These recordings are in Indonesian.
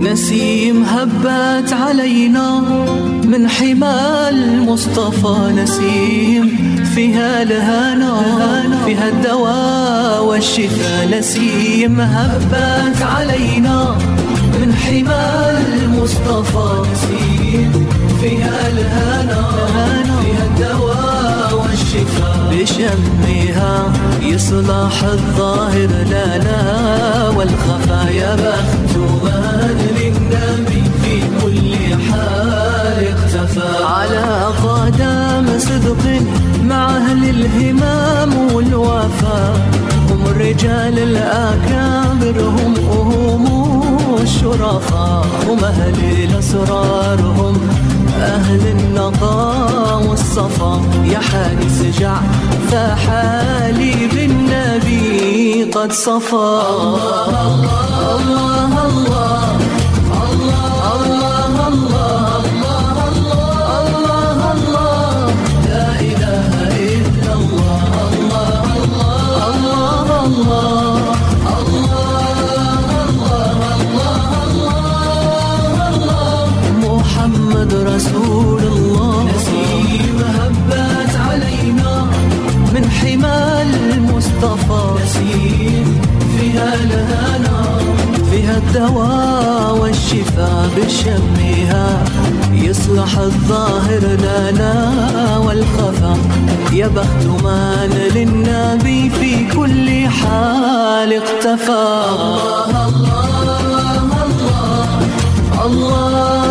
نسيم هبت علينا من حمى المصطفى نسيم. فيها الهنا فيها الدواء والشفاء نسيم. هبت علينا من حمى المصطفى نسيم. فيها الهنا فيها الدواء والشفاء بشمها يصلح الظاهر لنا والخفايا بخت من للنبي في كل حال اختفى. على قدم صدق مع أهل الهمام والوفا. هم الرجال الأكابر هم هم الشرفاء هم أهل الأسرار هم أهل النقاء والصفا يا حارس جع فحالي بالنبي قد صفى الله الله الله الله. محمد رسول الله. نسيم هبت علينا من حمى المصطفى. نسيم فيها الهنا فيها الدواء والشفاء بشمها. يصلح الظاهر لنا والخفا يا بخت من للنبي في كل حال اقتفى. الله الله الله الله.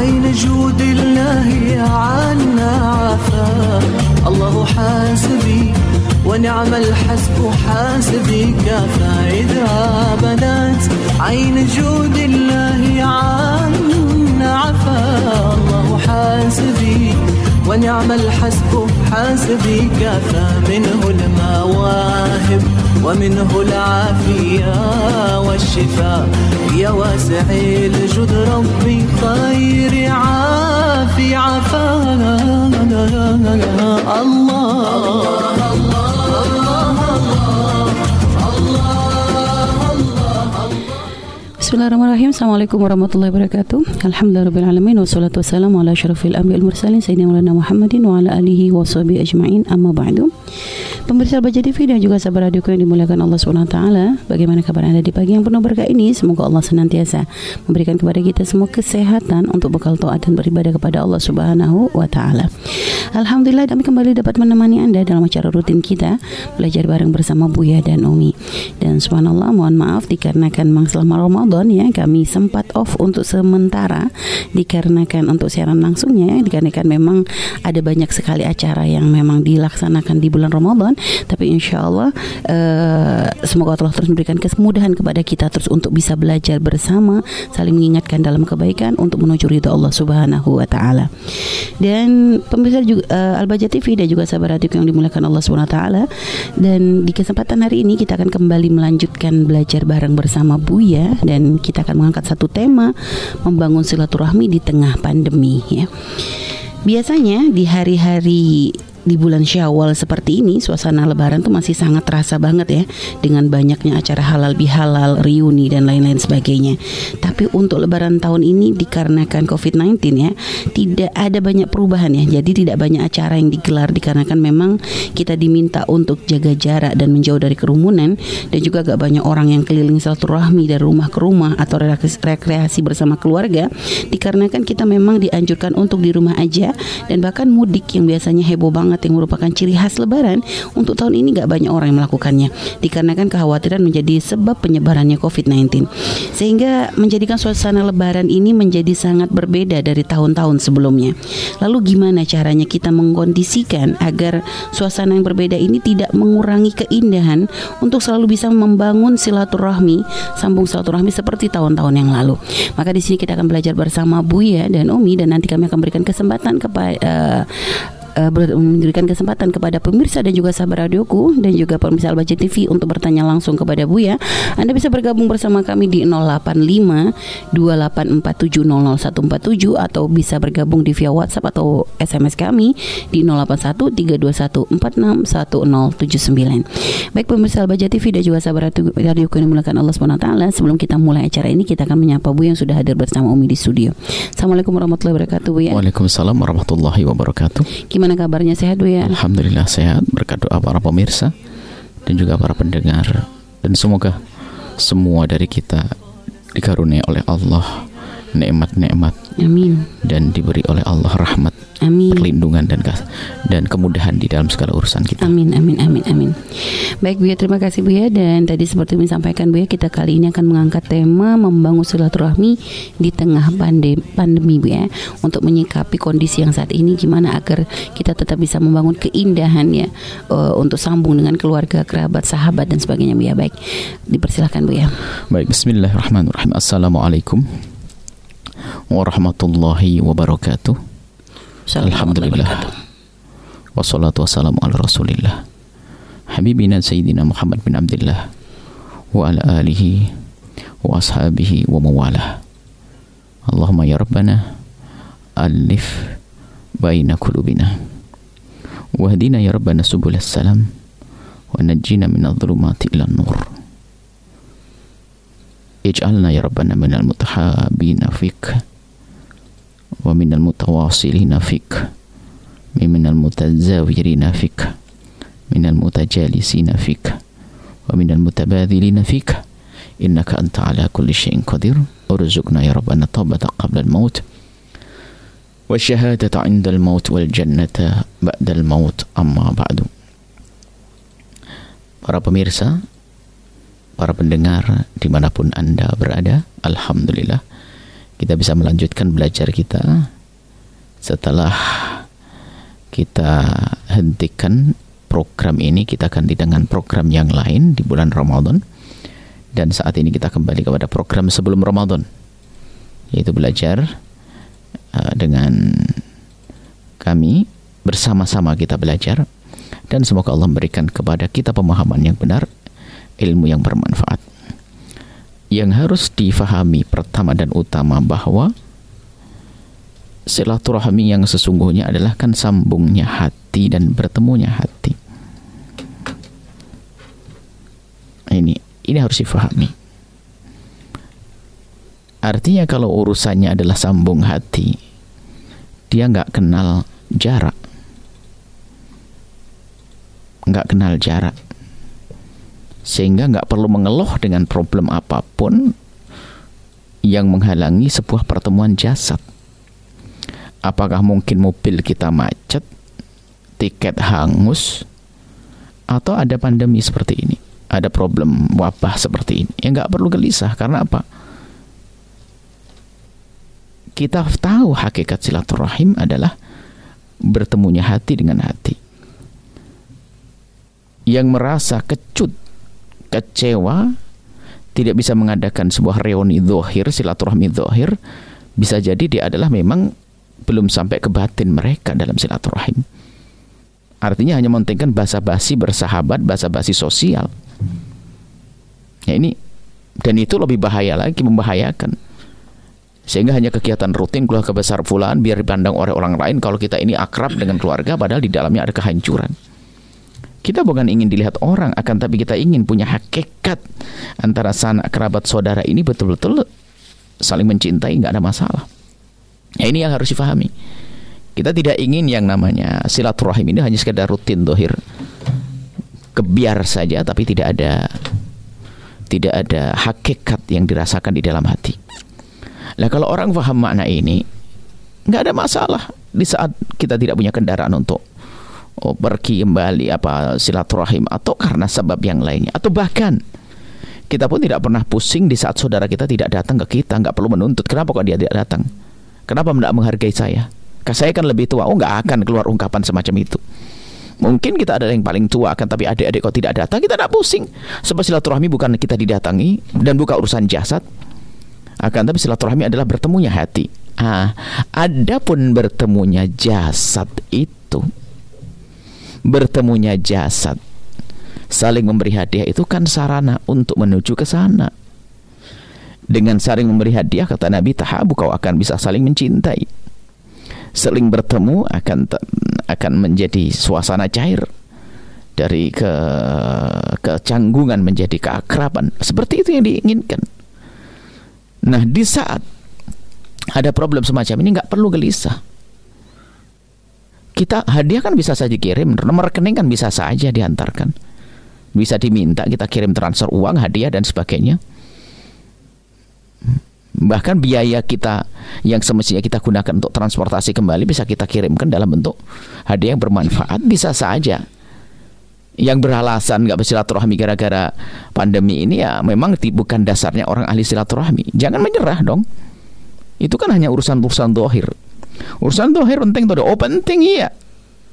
عين جود الله عنا عفا. الله حاسبي ونعم الحسب حاسبي. كفى إذا بدت عين جود الله عنا عفا. الله حاسبي ونعم الحسب حاسبي كفى منه المواهب ومنه العافية والشفاء. يا واسع الجود ربي خير عافي عفانا. الله الله. Bismillahirrahmanirrahim. Assalamualaikum warahmatullahi wabarakatuh. Alhamdulillahirrahmanirrahim Wassalatu wassalamu ala syarafil anbiya wal mursalin Sayyidina Muhammadin Wa ala alihi wa sahbihi ajma'in. Amma ba'du Pemirsa Baca TV dan juga sahabat radioku yang dimuliakan Allah SWT Bagaimana kabar anda di pagi yang penuh berkah ini? Semoga Allah senantiasa memberikan kepada kita semua kesehatan Untuk bekal taat dan beribadah kepada Allah Subhanahu wa Alhamdulillah kami kembali dapat menemani anda dalam acara rutin kita Belajar bareng bersama Buya dan Umi. Dan subhanallah mohon maaf dikarenakan selama Ramadan ya kami sempat off untuk sementara. Dikarenakan untuk siaran langsungnya ya dikarenakan memang ada banyak sekali acara yang memang dilaksanakan di bulan Ramadan tapi insya Allah uh, semoga Allah terus memberikan kemudahan kepada kita terus untuk bisa belajar bersama saling mengingatkan dalam kebaikan untuk menuju ridho Allah Subhanahu wa taala. Dan pemirsa juga uh, Albaja TV dan juga sahabat radio yang dimuliakan Allah Subhanahu wa taala dan di kesempatan hari ini kita akan kembali melanjutkan belajar bareng bersama Buya dan kita akan mengangkat satu tema membangun silaturahmi di tengah pandemi ya. Biasanya di hari-hari di bulan Syawal seperti ini suasana lebaran tuh masih sangat terasa banget ya dengan banyaknya acara halal bihalal, reuni dan lain-lain sebagainya. Tapi untuk lebaran tahun ini dikarenakan COVID-19 ya, tidak ada banyak perubahan ya. Jadi tidak banyak acara yang digelar dikarenakan memang kita diminta untuk jaga jarak dan menjauh dari kerumunan dan juga gak banyak orang yang keliling silaturahmi dari rumah ke rumah atau rekreasi bersama keluarga dikarenakan kita memang dianjurkan untuk di rumah aja dan bahkan mudik yang biasanya heboh banget banget yang merupakan ciri khas Lebaran untuk tahun ini nggak banyak orang yang melakukannya dikarenakan kekhawatiran menjadi sebab penyebarannya COVID-19 sehingga menjadikan suasana Lebaran ini menjadi sangat berbeda dari tahun-tahun sebelumnya. Lalu gimana caranya kita mengkondisikan agar suasana yang berbeda ini tidak mengurangi keindahan untuk selalu bisa membangun silaturahmi, sambung silaturahmi seperti tahun-tahun yang lalu. Maka di sini kita akan belajar bersama Buya dan Umi dan nanti kami akan berikan kesempatan kepada uh, uh, memberikan kesempatan kepada pemirsa dan juga sahabat radioku dan juga pemirsa Albaca TV untuk bertanya langsung kepada Buya. Anda bisa bergabung bersama kami di 085 2847 00147 atau bisa bergabung di via WhatsApp atau SMS kami di 081 321 461079. Baik pemirsa Albaca TV dan juga sahabat radioku yang dimulakan Allah SWT Sebelum kita mulai acara ini kita akan menyapa Bu yang sudah hadir bersama Umi di studio. Assalamualaikum warahmatullahi wabarakatuh Bu ya. Waalaikumsalam warahmatullahi wabarakatuh. Gimana kabarnya sehat Bu ya? Alhamdulillah sehat. Berkat doa para pemirsa dan juga para pendengar dan semoga semua dari kita dikaruniai oleh Allah nikmat-nikmat Amin. dan diberi oleh Allah rahmat Amin. perlindungan dan dan kemudahan di dalam segala urusan kita. Amin, amin, amin, amin. Baik Bu ya, terima kasih Bu ya. Dan tadi seperti yang disampaikan Bu ya, kita kali ini akan mengangkat tema membangun silaturahmi di tengah pandemi, pandemi Bu ya, untuk menyikapi kondisi yang saat ini gimana agar kita tetap bisa membangun keindahan ya uh, untuk sambung dengan keluarga, kerabat, sahabat dan sebagainya Bu ya. Baik, dipersilahkan Bu ya. Baik, Bismillahirrahmanirrahim. Assalamualaikum warahmatullahi wabarakatuh. Alhamdulillah Wassalatu wassalamu ala rasulillah Habibina Sayyidina Muhammad bin Abdullah Wa ala alihi Wa ashabihi wa mawalah Allahumma ya Rabbana Alif Baina kulubina Wahdina ya Rabbana subul salam Wa najjina minal dhulumati ila Ij'alna ya Rabbana minal mutahabina fikah ومن المتواصلين فيك من المتزاورين فيك من المتجالسين فيك ومن المتبادلين فيك. إنك أنت على كل شيء قدير. ارزقنا يا رب أن التوبة قبل الموت والشهادة عند الموت والجنة بعد الموت. أما بعد. Para pemirsa, para pendengar di mana pun Anda berada, Alhamdulillah kita bisa melanjutkan belajar kita setelah kita hentikan program ini kita ganti dengan program yang lain di bulan Ramadan. Dan saat ini kita kembali kepada program sebelum Ramadan yaitu belajar uh, dengan kami bersama-sama kita belajar. Dan semoga Allah memberikan kepada kita pemahaman yang benar ilmu yang bermanfaat yang harus difahami pertama dan utama bahwa silaturahmi yang sesungguhnya adalah kan sambungnya hati dan bertemunya hati. Ini ini harus difahami. Artinya kalau urusannya adalah sambung hati, dia nggak kenal jarak, nggak kenal jarak sehingga nggak perlu mengeluh dengan problem apa pun yang menghalangi sebuah pertemuan jasad. Apakah mungkin mobil kita macet, tiket hangus, atau ada pandemi seperti ini, ada problem wabah seperti ini? Ya nggak perlu gelisah karena apa? Kita tahu hakikat silaturahim adalah bertemunya hati dengan hati. Yang merasa kecut kecewa tidak bisa mengadakan sebuah reuni dohir silaturahmi dohir bisa jadi dia adalah memang belum sampai ke batin mereka dalam silaturahim. Artinya hanya mementingkan basa-basi bersahabat basa-basi sosial. Ya ini dan itu lebih bahaya lagi membahayakan. Sehingga hanya kegiatan rutin keluarga besar fulan biar dipandang oleh orang lain kalau kita ini akrab dengan keluarga padahal di dalamnya ada kehancuran kita bukan ingin dilihat orang, akan tapi kita ingin punya hakikat antara sanak kerabat saudara ini betul-betul saling mencintai, nggak ada masalah. Ya, ini yang harus difahami. Kita tidak ingin yang namanya silaturahim ini hanya sekedar rutin dohir kebiar saja, tapi tidak ada tidak ada hakikat yang dirasakan di dalam hati. Nah kalau orang paham makna ini, nggak ada masalah di saat kita tidak punya kendaraan untuk oh, pergi kembali apa silaturahim atau karena sebab yang lainnya. Atau bahkan kita pun tidak pernah pusing di saat saudara kita tidak datang ke kita nggak perlu menuntut. Kenapa kok dia tidak datang? Kenapa tidak menghargai saya? Karena saya kan lebih tua. Oh nggak akan keluar ungkapan semacam itu. Mungkin kita ada yang paling tua akan tapi adik-adik kok tidak datang kita tidak pusing. Sebab silaturahmi bukan kita didatangi dan bukan urusan jasad akan tapi silaturahmi adalah bertemunya hati. Ah adapun bertemunya jasad itu bertemunya jasad. Saling memberi hadiah itu kan sarana untuk menuju ke sana. Dengan saling memberi hadiah kata Nabi tahabu kau akan bisa saling mencintai. Saling bertemu akan akan menjadi suasana cair. Dari ke kecanggungan menjadi keakraban. Seperti itu yang diinginkan. Nah di saat ada problem semacam ini nggak perlu gelisah kita hadiah kan bisa saja kirim. Nomor rekening kan bisa saja diantarkan. Bisa diminta kita kirim transfer uang hadiah dan sebagainya. Bahkan biaya kita yang semestinya kita gunakan untuk transportasi kembali bisa kita kirimkan dalam bentuk hadiah yang bermanfaat. Bisa saja. Yang beralasan nggak bersilaturahmi gara-gara pandemi ini ya memang bukan dasarnya orang ahli silaturahmi. Jangan menyerah dong. Itu kan hanya urusan-urusan dohir. Urusan dohir penting tuh. Oh penting iya.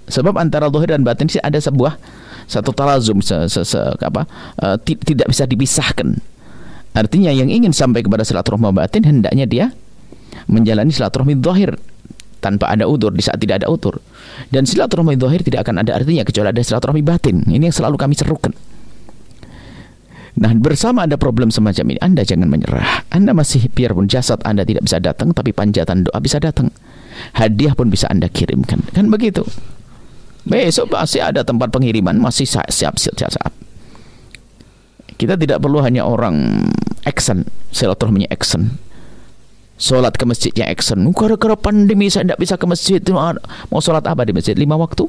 Sebab antara dohir dan batin sih ada sebuah satu talazum se, se, se, apa uh, tidak bisa dipisahkan. Artinya yang ingin sampai kepada silaturahmi batin hendaknya dia menjalani silaturahmi dohir tanpa ada udur di saat tidak ada udur. Dan silaturahmi dohir tidak akan ada artinya kecuali ada silaturahmi batin. Ini yang selalu kami serukan. Nah bersama ada problem semacam ini Anda jangan menyerah Anda masih biarpun jasad Anda tidak bisa datang Tapi panjatan doa bisa datang hadiah pun bisa Anda kirimkan. Kan begitu. Besok pasti ada tempat pengiriman masih siap siap siap. siap. Kita tidak perlu hanya orang action, silaturahminya action. Sholat ke masjidnya action. Gara-gara pandemi saya tidak bisa ke masjid. Mau sholat apa di masjid? Lima waktu?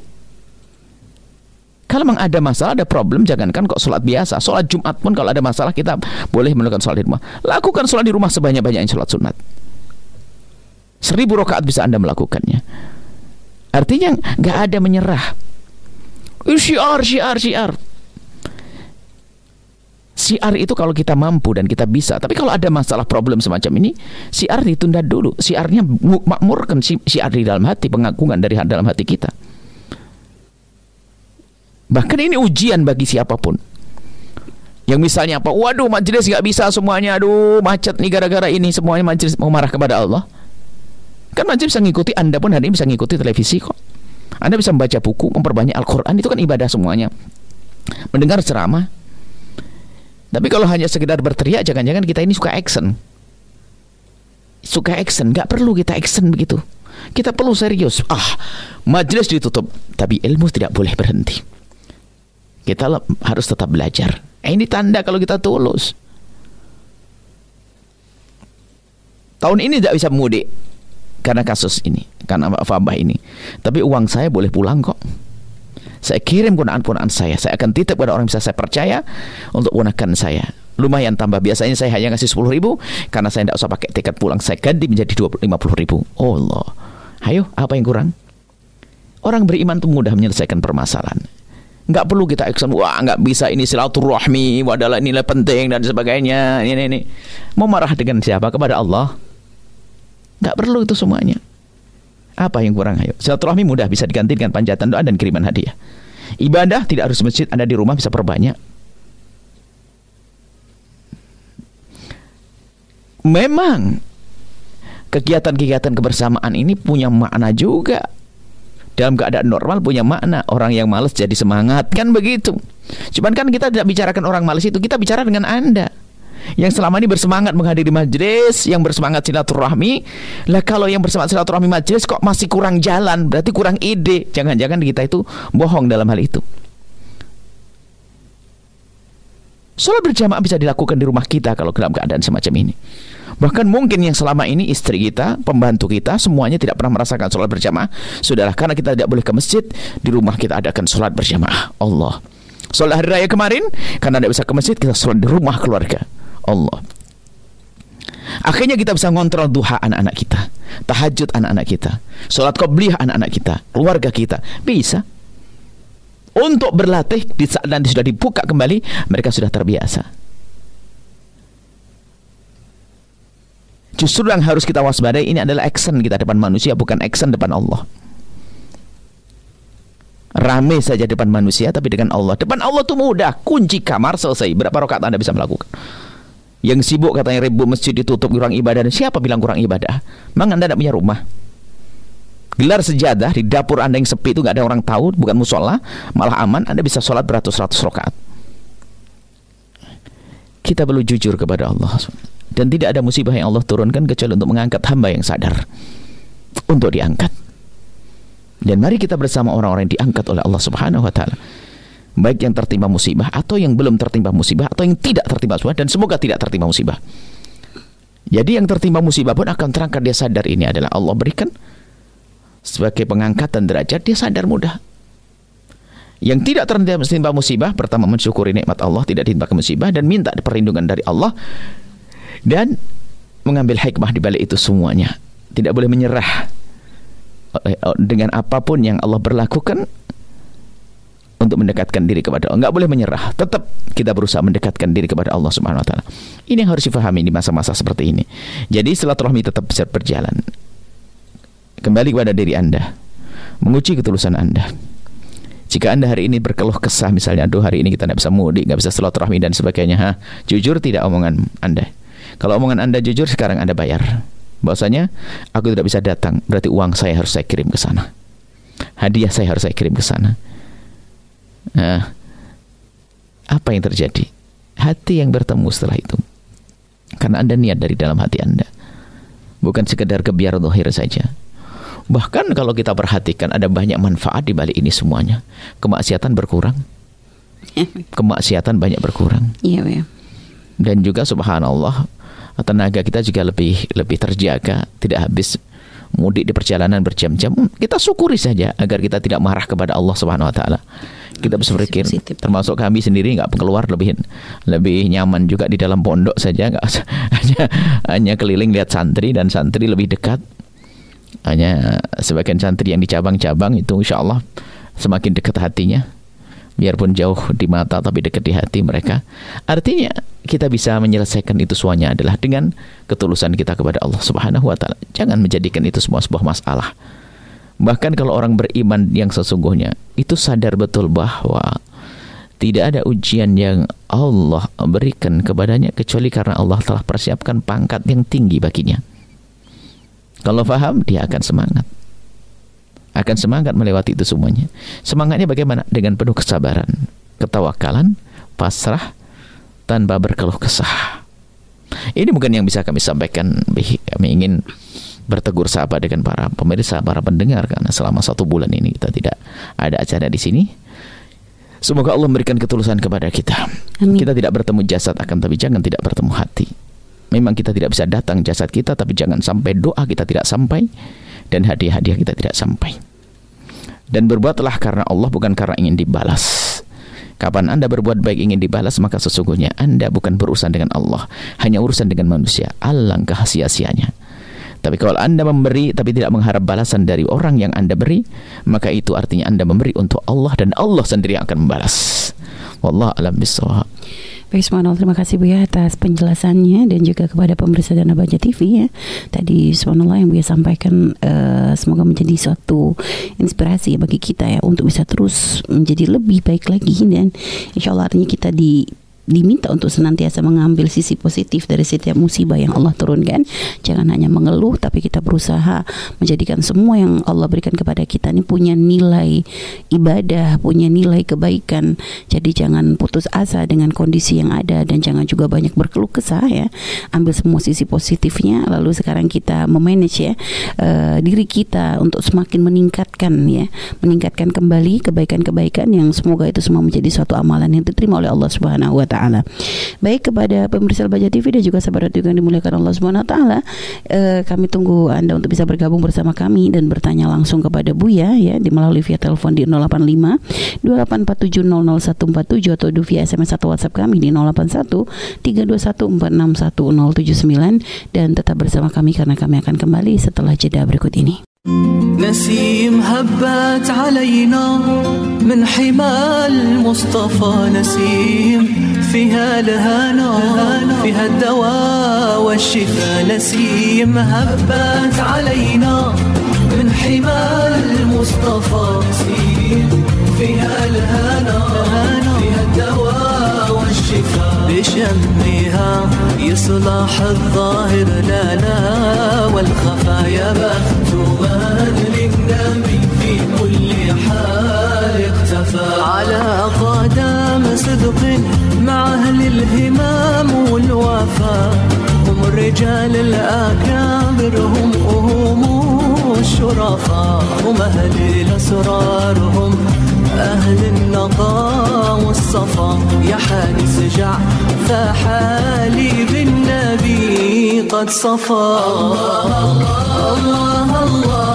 Kalau memang ada masalah, ada problem, jangankan kok sholat biasa. Sholat Jumat pun kalau ada masalah kita boleh melakukan sholat di rumah. Lakukan sholat di rumah sebanyak-banyaknya sholat sunat. Seribu rakaat bisa Anda melakukannya. Artinya nggak ada menyerah. Syiar, syiar, syiar. Siar itu kalau kita mampu dan kita bisa. Tapi kalau ada masalah problem semacam ini, siar ditunda dulu. Siarnya makmurkan siar di dalam hati, pengagungan dari dalam hati kita. Bahkan ini ujian bagi siapa pun. Yang misalnya apa? Waduh, majelis nggak bisa semuanya. Aduh, macet nih gara-gara ini semuanya majelis mau marah kepada Allah. Kan majelis bisa ngikuti, Anda pun hari ini bisa ngikuti televisi kok. Anda bisa membaca buku, memperbanyak Al-Quran, itu kan ibadah semuanya. Mendengar ceramah. Tapi kalau hanya sekedar berteriak, jangan-jangan kita ini suka action. Suka action, nggak perlu kita action begitu. Kita perlu serius. Ah, majelis ditutup, tapi ilmu tidak boleh berhenti. Kita harus tetap belajar. Eh, ini tanda kalau kita tulus. Tahun ini tidak bisa mudik karena kasus ini, karena wabah ini. Tapi uang saya boleh pulang kok. Saya kirim ponaan-ponaan saya. Saya akan titip pada orang yang bisa saya percaya untuk gunakan saya. Lumayan tambah. Biasanya saya hanya ngasih 10 ribu karena saya tidak usah pakai tiket pulang. Saya ganti menjadi 20, 50 ribu. Oh Allah. Ayo, apa yang kurang? Orang beriman itu mudah menyelesaikan permasalahan. Nggak perlu kita action, wah nggak bisa ini silaturahmi, adalah nilai penting dan sebagainya. Ini, ini. Mau marah dengan siapa? Kepada Allah. Nggak perlu itu semuanya. Apa yang kurang? Ayo. Silaturahmi mudah bisa diganti dengan panjatan doa dan kiriman hadiah. Ibadah tidak harus masjid, Anda di rumah bisa perbanyak. Memang kegiatan-kegiatan kebersamaan ini punya makna juga. Dalam keadaan normal punya makna. Orang yang malas jadi semangat. Kan begitu. Cuman kan kita tidak bicarakan orang malas itu. Kita bicara dengan Anda yang selama ini bersemangat menghadiri majelis, yang bersemangat silaturahmi. Lah kalau yang bersemangat silaturahmi majelis kok masih kurang jalan, berarti kurang ide. Jangan-jangan kita itu bohong dalam hal itu. Sholat berjamaah bisa dilakukan di rumah kita kalau dalam keadaan semacam ini. Bahkan mungkin yang selama ini istri kita, pembantu kita, semuanya tidak pernah merasakan sholat berjamaah. Sudahlah, karena kita tidak boleh ke masjid, di rumah kita adakan sholat berjamaah. Allah. Sholat hari raya kemarin, karena tidak bisa ke masjid, kita sholat di rumah keluarga. Allah. Akhirnya kita bisa ngontrol duha anak-anak kita, tahajud anak-anak kita, sholat qobliyah anak-anak kita, keluarga kita, bisa. Untuk berlatih di saat nanti sudah dibuka kembali, mereka sudah terbiasa. Justru yang harus kita waspadai ini adalah action kita depan manusia, bukan action depan Allah. Rame saja depan manusia, tapi dengan Allah. Depan Allah itu mudah, kunci kamar selesai. Berapa rakaat Anda bisa melakukan? Yang sibuk katanya ribu masjid ditutup kurang ibadah. Dan siapa bilang kurang ibadah? Memang Anda tidak punya rumah? gelar sejadah di dapur anda yang sepi itu nggak ada orang tahu bukan musola malah aman anda bisa sholat beratus-ratus rakaat kita perlu jujur kepada Allah dan tidak ada musibah yang Allah turunkan kecuali untuk mengangkat hamba yang sadar untuk diangkat dan mari kita bersama orang-orang yang diangkat oleh Allah Subhanahu wa taala baik yang tertimpa musibah atau yang belum tertimpa musibah atau yang tidak tertimpa musibah dan semoga tidak tertimpa musibah. Jadi yang tertimpa musibah pun akan terangkat dia sadar ini adalah Allah berikan. Sebagai pengangkatan derajat dia sadar mudah. Yang tidak tertimpa musibah pertama mensyukuri nikmat Allah tidak ditimpa musibah dan minta perlindungan dari Allah dan mengambil hikmah di balik itu semuanya. Tidak boleh menyerah dengan apa pun yang Allah berlakukan untuk mendekatkan diri kepada Allah. Enggak boleh menyerah. Tetap kita berusaha mendekatkan diri kepada Allah Subhanahu wa taala. Ini yang harus difahami di masa-masa seperti ini. Jadi silaturahmi tetap bisa berjalan. Kembali kepada diri Anda. Menguji ketulusan Anda. Jika Anda hari ini berkeluh kesah misalnya, aduh hari ini kita tidak bisa mudik, nggak bisa silaturahmi dan sebagainya, ha? jujur tidak omongan Anda. Kalau omongan Anda jujur, sekarang Anda bayar. Bahwasanya aku tidak bisa datang, berarti uang saya harus saya kirim ke sana. Hadiah saya harus saya kirim ke sana. Nah, apa yang terjadi? Hati yang bertemu setelah itu. Karena Anda niat dari dalam hati Anda. Bukan sekedar kebiar dohir saja. Bahkan kalau kita perhatikan ada banyak manfaat di balik ini semuanya. Kemaksiatan berkurang. Kemaksiatan banyak berkurang. Iya, ya. Dan juga subhanallah tenaga kita juga lebih lebih terjaga, tidak habis mudik di perjalanan berjam-jam. Kita syukuri saja agar kita tidak marah kepada Allah Subhanahu wa taala. Kita bisa berpikir termasuk kami sendiri nggak keluar lebih lebih nyaman juga di dalam pondok saja nggak hanya hanya keliling lihat santri dan santri lebih dekat hanya sebagian santri yang di cabang-cabang itu insya Allah semakin dekat hatinya biarpun jauh di mata tapi dekat di hati mereka. Artinya kita bisa menyelesaikan itu semuanya adalah dengan ketulusan kita kepada Allah Subhanahu wa taala. Jangan menjadikan itu semua sebuah masalah. Bahkan kalau orang beriman yang sesungguhnya itu sadar betul bahwa tidak ada ujian yang Allah berikan kepadanya kecuali karena Allah telah persiapkan pangkat yang tinggi baginya. Kalau faham, dia akan semangat. Akan semangat melewati itu semuanya. Semangatnya bagaimana? Dengan penuh kesabaran, ketawakalan, pasrah, tanpa berkeluh kesah. Ini bukan yang bisa kami sampaikan. Kami ingin bertegur sapa dengan para pemirsa, para pendengar karena selama satu bulan ini kita tidak ada acara di sini. Semoga Allah memberikan ketulusan kepada kita. Amin. Kita tidak bertemu jasad akan tapi jangan tidak bertemu hati. Memang kita tidak bisa datang jasad kita tapi jangan sampai doa kita tidak sampai dan hadiah-hadiah kita tidak sampai. Dan berbuatlah karena Allah bukan karena ingin dibalas. Kapan Anda berbuat baik ingin dibalas maka sesungguhnya Anda bukan berurusan dengan Allah, hanya urusan dengan manusia. Alangkah sia-sianya. Tapi kalau Anda memberi tapi tidak mengharap balasan dari orang yang Anda beri, maka itu artinya Anda memberi untuk Allah dan Allah sendiri yang akan membalas. Wallah alam bisawab. Baik Subhanallah, terima kasih Bu ya atas penjelasannya dan juga kepada pemirsa Dana Baja TV ya. Tadi Subhanallah yang Bu ya sampaikan uh, semoga menjadi suatu inspirasi bagi kita ya untuk bisa terus menjadi lebih baik lagi dan insya Allah artinya kita di diminta untuk senantiasa mengambil sisi positif dari setiap musibah yang Allah turunkan. Jangan hanya mengeluh, tapi kita berusaha menjadikan semua yang Allah berikan kepada kita ini punya nilai ibadah, punya nilai kebaikan. Jadi jangan putus asa dengan kondisi yang ada dan jangan juga banyak berkeluh kesah ya. Ambil semua sisi positifnya. Lalu sekarang kita memanage ya uh, diri kita untuk semakin meningkatkan ya, meningkatkan kembali kebaikan-kebaikan yang semoga itu semua menjadi suatu amalan yang diterima oleh Allah Subhanahu wa taala taala. Baik kepada pemirsa Baja TV dan juga sahabat radio yang dimuliakan Allah Subhanahu wa taala, eh, kami tunggu Anda untuk bisa bergabung bersama kami dan bertanya langsung kepada Buya ya di melalui via telepon di 085 284700147 atau via SMS atau WhatsApp kami di 081 321461079 dan tetap bersama kami karena kami akan kembali setelah jeda berikut ini. نسيم هبت علينا من حمى المصطفى نسيم. فيها الهنا فيها الدواء والشفاء نسيم. هبت علينا من حمى المصطفى نسيم. فيها الهنا فيها الدواء والشفاء. بشمها يصلح الظاهر لنا والخفايا قربان للنبي في كل حال اختفى على قدم صدق مع أهل الهمام والوفا هم الرجال الأكابر هم وهم الشرفاء هم أهل الأسرار هم أهل النقاء والصفا يا حارس جع فحالي بالنبي قد صفى الله الله.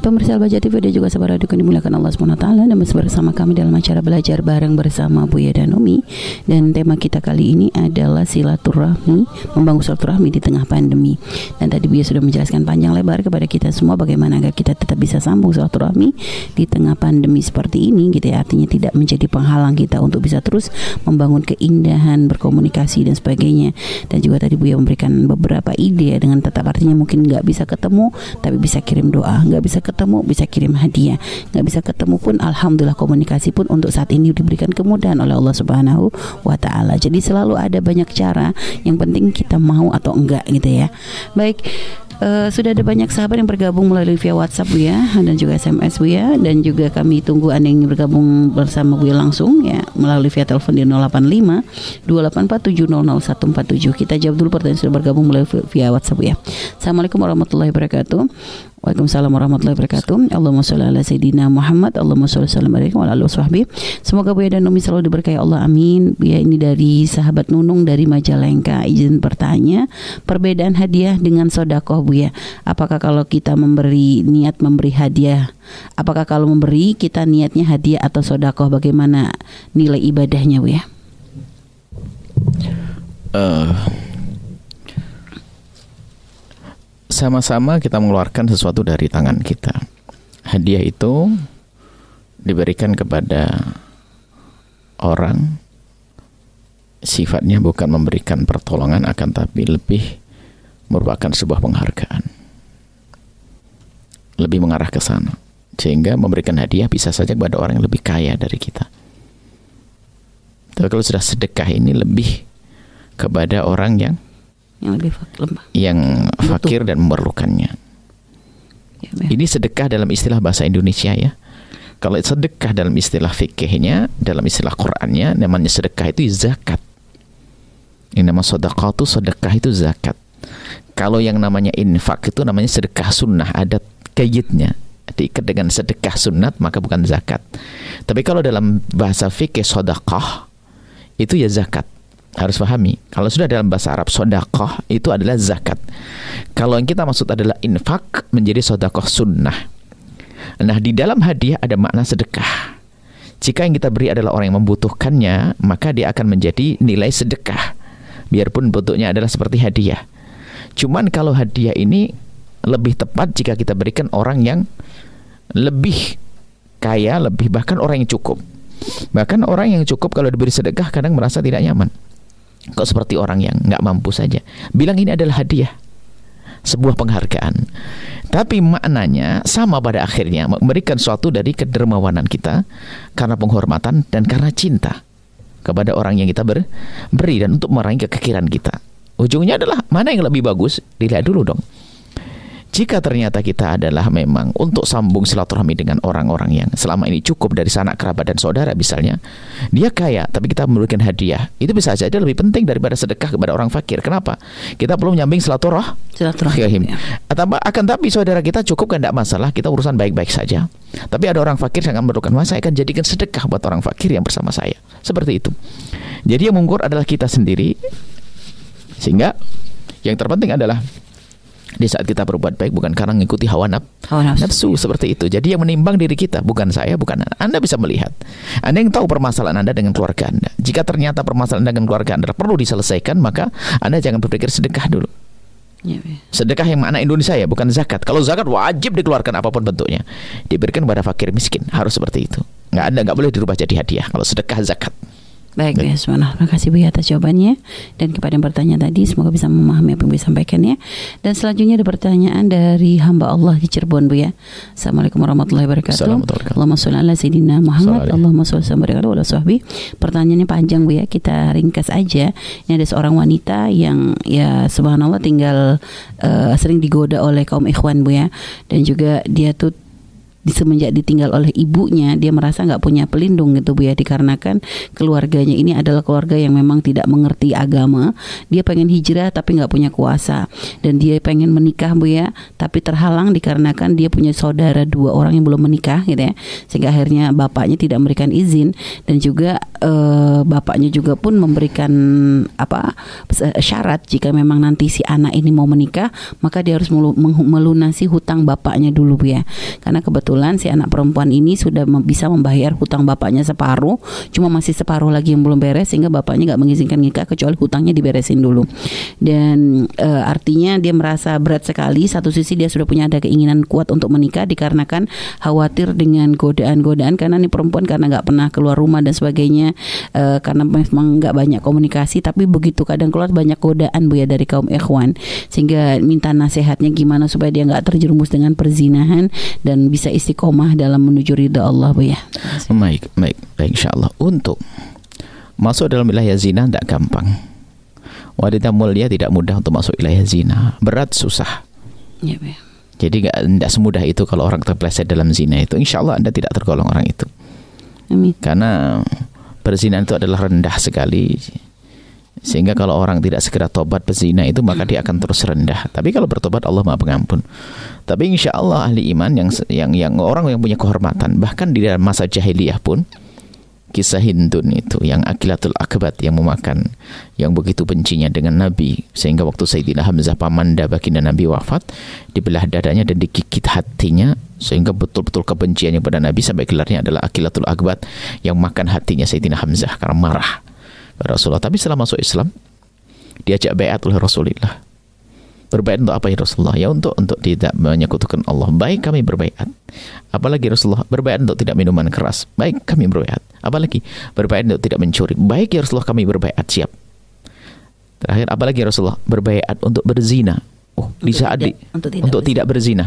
Pemirsa Albaja TV dan juga sahabat radio yang dimuliakan Allah SWT dan bersama kami dalam acara belajar bareng bersama Buya dan Umi dan tema kita kali ini adalah silaturahmi membangun silaturahmi di tengah pandemi. Dan tadi Buya sudah menjelaskan panjang lebar kepada kita semua bagaimana agar kita tetap bisa sambung silaturahmi di tengah pandemi seperti ini gitu ya. Artinya tidak menjadi penghalang kita untuk bisa terus membangun keindahan berkomunikasi dan sebagainya. Dan juga tadi Buya memberikan beberapa ide dengan tetap. Artinya mungkin nggak bisa ketemu tapi bisa kirim doa. Nggak bisa ketemu bisa kirim hadiah. Nggak bisa ketemu pun alhamdulillah komunikasi pun untuk saat ini diberikan kemudahan oleh Allah Subhanahu wa taala. Jadi selalu ada banyak cara. Yang penting kita mau atau enggak gitu ya. Baik Uh, sudah ada banyak sahabat yang bergabung melalui via WhatsApp Bu ya dan juga SMS Bu ya. Dan juga kami tunggu Anda yang bergabung bersama Bu ya langsung ya melalui via telepon di 085 284 Kita jawab dulu pertanyaan sudah bergabung melalui via WhatsApp ya. Assalamualaikum warahmatullahi wabarakatuh. Waalaikumsalam warahmatullahi wabarakatuh. Allahumma sholli ala sayyidina Muhammad. Allahumma sholli alaikum wa ala alihi Semoga Buya dan Umi selalu diberkahi Allah. Amin. Buya ini dari sahabat Nunung dari Majalengka. Izin bertanya, perbedaan hadiah dengan sodakoh Buya. Apakah kalau kita memberi niat memberi hadiah, apakah kalau memberi kita niatnya hadiah atau sodakoh? Bagaimana nilai ibadahnya Buya? Uh, sama-sama kita mengeluarkan sesuatu dari tangan kita. Hadiah itu diberikan kepada orang sifatnya bukan memberikan pertolongan akan tapi lebih merupakan sebuah penghargaan. Lebih mengarah ke sana. Sehingga memberikan hadiah bisa saja kepada orang yang lebih kaya dari kita. Tapi kalau sudah sedekah ini lebih kepada orang yang yang lebih lemah. Yang fakir dan memerlukannya. Ya, Ini sedekah dalam istilah bahasa Indonesia ya. Kalau sedekah dalam istilah fikihnya, dalam istilah Qur'annya, namanya sedekah itu zakat. Ini nama sedekah itu sedekah itu zakat. Kalau yang namanya infak itu namanya sedekah sunnah, ada kayitnya. Diikat dengan sedekah sunat maka bukan zakat. Tapi kalau dalam bahasa fikih sedekah itu ya zakat harus pahami kalau sudah dalam bahasa Arab sodakoh itu adalah zakat. Kalau yang kita maksud adalah infak menjadi sodakoh sunnah. Nah di dalam hadiah ada makna sedekah. Jika yang kita beri adalah orang yang membutuhkannya maka dia akan menjadi nilai sedekah. Biarpun bentuknya adalah seperti hadiah. Cuman kalau hadiah ini lebih tepat jika kita berikan orang yang lebih kaya lebih bahkan orang yang cukup. Bahkan orang yang cukup kalau diberi sedekah kadang merasa tidak nyaman Kok seperti orang yang nggak mampu saja. Bilang ini adalah hadiah. Sebuah penghargaan. Tapi maknanya sama pada akhirnya memberikan suatu dari kedermawanan kita karena penghormatan dan karena cinta kepada orang yang kita ber beri dan untuk meraih kekiran kita. Ujungnya adalah mana yang lebih bagus? Dilihat dulu dong. Jika ternyata kita adalah memang untuk sambung silaturahmi dengan orang-orang yang selama ini cukup dari sanak kerabat dan saudara misalnya, dia kaya tapi kita memberikan hadiah, itu bisa saja lebih penting daripada sedekah kepada orang fakir. Kenapa? Kita perlu nyambing silaturah silaturahim. Ya. Akan tapi saudara kita cukup kan tidak masalah, kita urusan baik-baik saja. Tapi ada orang fakir yang memerlukan masa saya akan jadikan sedekah buat orang fakir yang bersama saya. Seperti itu. Jadi yang mengukur adalah kita sendiri. Sehingga yang terpenting adalah di saat kita berbuat baik bukan karena mengikuti hawa, naf hawa nafsu. nafsu seperti itu. Jadi yang menimbang diri kita bukan saya, bukan Anda. Anda bisa melihat. Anda yang tahu permasalahan Anda dengan keluarga Anda. Jika ternyata permasalahan Anda dengan keluarga Anda perlu diselesaikan, maka Anda jangan berpikir sedekah dulu. Ya, ya. Sedekah yang mana Indonesia ya, bukan zakat. Kalau zakat wajib dikeluarkan apa pun bentuknya. Diberikan kepada fakir miskin, harus seperti itu. Nggak ada, nggak boleh dirubah jadi hadiah. Kalau sedekah zakat. Baik, ya, Terima kasih Bu ya atas jawabannya dan kepada yang bertanya tadi semoga bisa memahami apa yang bisa sampaikan ya. Dan selanjutnya ada pertanyaan dari hamba Allah di Cirebon Bu ya. Assalamualaikum warahmatullahi wabarakatuh. Allahumma sholli ala sayyidina Muhammad. Allahumma sholli ala sahbi. Pertanyaannya panjang Bu ya, kita ringkas aja. Ini ada seorang wanita yang ya subhanallah tinggal uh, sering digoda oleh kaum ikhwan Bu ya. Dan juga dia tuh di semenjak ditinggal oleh ibunya dia merasa nggak punya pelindung gitu bu ya. Dikarenakan keluarganya ini adalah keluarga yang memang tidak mengerti agama. Dia pengen hijrah tapi nggak punya kuasa. Dan dia pengen menikah bu ya. Tapi terhalang dikarenakan dia punya saudara dua orang yang belum menikah gitu ya. Sehingga akhirnya bapaknya tidak memberikan izin. Dan juga eh, bapaknya juga pun memberikan apa syarat. Jika memang nanti si anak ini mau menikah maka dia harus melunasi hutang bapaknya dulu bu ya. Karena kebetulan si anak perempuan ini sudah bisa membayar hutang bapaknya separuh cuma masih separuh lagi yang belum beres sehingga bapaknya nggak mengizinkan nikah kecuali hutangnya diberesin dulu. Dan eh, artinya dia merasa berat sekali satu sisi dia sudah punya ada keinginan kuat untuk menikah dikarenakan khawatir dengan godaan-godaan karena nih perempuan karena nggak pernah keluar rumah dan sebagainya eh, karena memang nggak banyak komunikasi tapi begitu kadang keluar banyak godaan bu ya dari kaum ikhwan. Sehingga minta nasihatnya gimana supaya dia nggak terjerumus dengan perzinahan dan bisa istiqomah dalam menuju ridha Allah bu ya Baik, baik, baik insyaallah. Untuk masuk dalam wilayah zina tidak gampang. Wanita mulia tidak mudah untuk masuk wilayah zina. Berat, susah. ya bu ya. Jadi nggak tidak semudah itu kalau orang terpleset dalam zina itu. Insya Allah anda tidak tergolong orang itu. amin Karena perzinahan itu adalah rendah sekali. Sehingga kalau orang tidak segera tobat pezina itu maka dia akan terus rendah. Tapi kalau bertobat Allah Maha Pengampun. Tapi insya Allah ahli iman yang yang yang orang yang punya kehormatan bahkan di dalam masa jahiliyah pun kisah Hindun itu yang akilatul akbat yang memakan yang begitu bencinya dengan Nabi sehingga waktu Sayyidina Hamzah pamanda baginda Nabi wafat dibelah dadanya dan dikikit hatinya sehingga betul-betul kebenciannya pada Nabi sampai gelarnya adalah akilatul akbat yang makan hatinya Sayyidina Hamzah karena marah Rasulullah tapi setelah masuk Islam diajak bayat oleh Rasulullah Berbaiat untuk apa ya Rasulullah? Ya untuk untuk tidak menyekutukan Allah. Baik kami berbaiat. Apalagi Rasulullah berbaiat untuk tidak minuman keras. Baik kami berbaiat. Apalagi berbaiat untuk tidak mencuri. Baik ya Rasulullah kami berbaiat siap. Terakhir apalagi Rasulullah berbaiat untuk berzina. Oh, di Untuk saat tidak- di, untuk tidak untuk tidak berzina.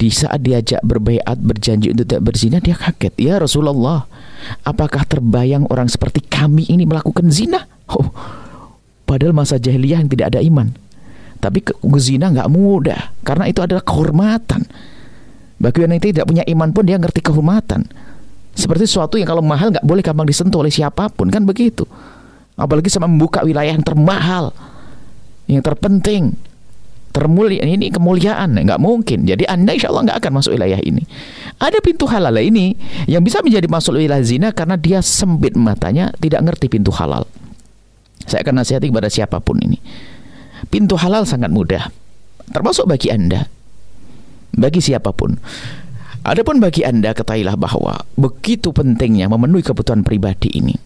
Di saat diajak berbaiat berjanji untuk tidak berzina dia kaget. Ya Rasulullah, apakah terbayang orang seperti kami ini melakukan zina? Oh, padahal masa jahiliyah yang tidak ada iman. Tapi ke, zina nggak mudah karena itu adalah kehormatan. Bagi yang tidak punya iman pun dia ngerti kehormatan. Seperti sesuatu yang kalau mahal nggak boleh gampang disentuh oleh siapa pun kan begitu. Apalagi sama membuka wilayah yang termahal, yang terpenting, termulia ini kemuliaan nggak mungkin. Jadi anda insya Allah nggak akan masuk wilayah ini. Ada pintu halal ini yang bisa menjadi masuk wilayah zina karena dia sempit matanya, tidak ngerti pintu halal. Saya akan nasihati kepada siapa pun ini. Pintu halal sangat mudah, termasuk bagi anda, bagi siapa pun. Adapun bagi anda ketahuilah bahwa begitu pentingnya memenuhi kebutuhan pribadi ini.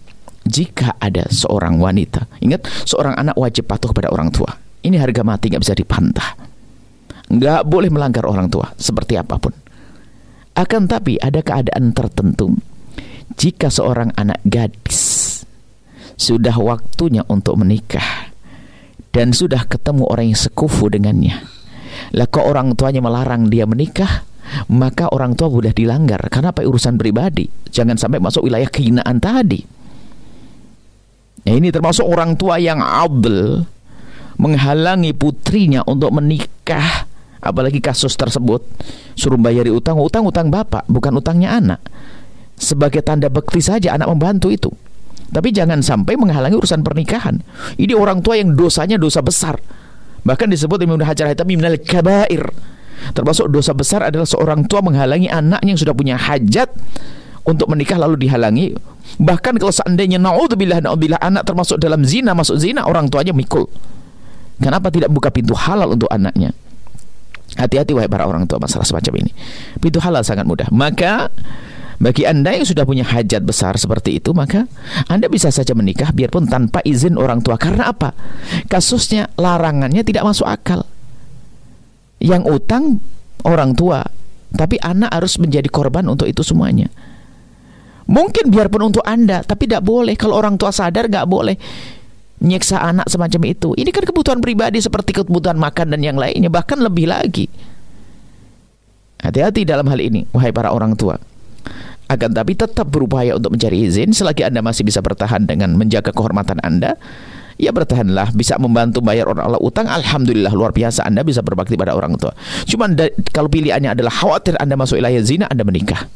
Jika ada seorang wanita, ingat seorang anak wajib patuh kepada orang tua. Ini harga mati nggak bisa dipantah. Nggak boleh melanggar orang tua seperti apa pun. Akan tapi ada keadaan tertentu. Jika seorang anak gadis sudah waktunya untuk menikah dan sudah ketemu orang yang sekufu dengannya. Lah kok orang tuanya melarang dia menikah, maka orang tua sudah dilanggar karena apa urusan pribadi. Jangan sampai masuk wilayah kehinaan tadi. Nah, ini termasuk orang tua yang abel menghalangi putrinya untuk menikah apalagi kasus tersebut. Suruh bayari utang utang utang bapak bukan utangnya anak. Sebagai tanda bekti saja anak membantu itu. Tapi jangan sampai menghalangi urusan pernikahan. Ini orang tua yang dosanya dosa besar. Bahkan disebut Imam Hajar Haytami minal kabair. Termasuk dosa besar adalah seorang tua menghalangi anaknya yang sudah punya hajat untuk menikah lalu dihalangi. Bahkan kalau seandainya naudzubillah naudzubillah anak termasuk dalam zina masuk zina orang tuanya mikul kenapa tidak buka pintu halal untuk anaknya? Hati-hati wahai para orang tua masalah semacam ini. Pintu halal sangat mudah. Maka bagi anda yang sudah punya hajat besar seperti itu maka anda bisa saja menikah biarpun tanpa izin orang tua. Karena apa? Kasusnya larangannya tidak masuk akal. Yang utang orang tua. Tapi anak harus menjadi korban untuk itu semuanya. Mungkin biarpun untuk Anda, tapi tidak boleh. Kalau orang tua sadar nggak boleh nyeksa anak semacam itu. Ini kan kebutuhan pribadi seperti kebutuhan makan dan yang lainnya, bahkan lebih lagi. Hati-hati dalam hal ini, wahai para orang tua. Akan tapi tetap berupaya untuk mencari izin selagi Anda masih bisa bertahan dengan menjaga kehormatan Anda. ya bertahanlah bisa membantu bayar orang Allah utang alhamdulillah luar biasa Anda bisa berbakti pada orang tua cuman kalau pilihannya adalah khawatir Anda masuk wilayah zina Anda menikah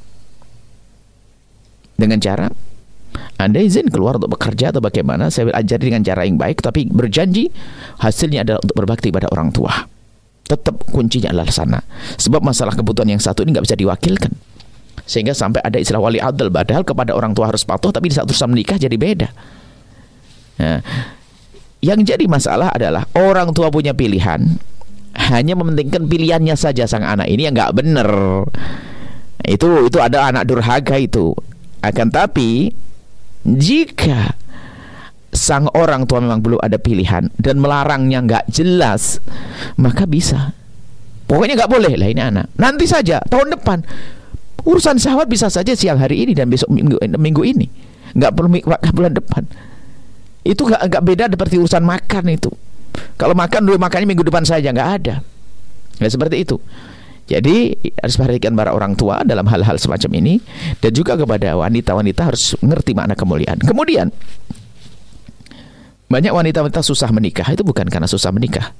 dengan cara anda izin keluar untuk bekerja atau bagaimana saya ajari dengan cara yang baik tapi berjanji hasilnya adalah untuk berbakti pada orang tua. Tetap kuncinya adalah sana. Sebab masalah kebutuhan yang satu ini nggak bisa diwakilkan. Sehingga sampai ada istilah wali adl padahal kepada orang tua harus patuh tapi di saat urusan menikah jadi beda. Nah, yang jadi masalah adalah orang tua punya pilihan. Hanya mementingkan pilihannya saja sang anak ini yang nggak benar. Itu itu ada anak durhaka itu. Akan tapi jika sang orang tua memang belum ada pilihan dan melarangnya nggak jelas maka bisa. Pokoknya nggak boleh lah ini anak. Nanti saja tahun depan. Urusan syahwat bisa saja siang hari ini dan besok minggu minggu ini. Nggak perlu bulan depan. Itu nggak beda seperti urusan makan itu. Kalau makan dulu makannya minggu depan saja nggak ada. Nggak seperti itu jadi harus perhatikan para orang tua dalam hal-hal semacam ini dan juga kepada wanita-wanita harus mengerti makna kemuliaan. Kemudian banyak wanita-wanita susah menikah itu bukan karena susah menikah.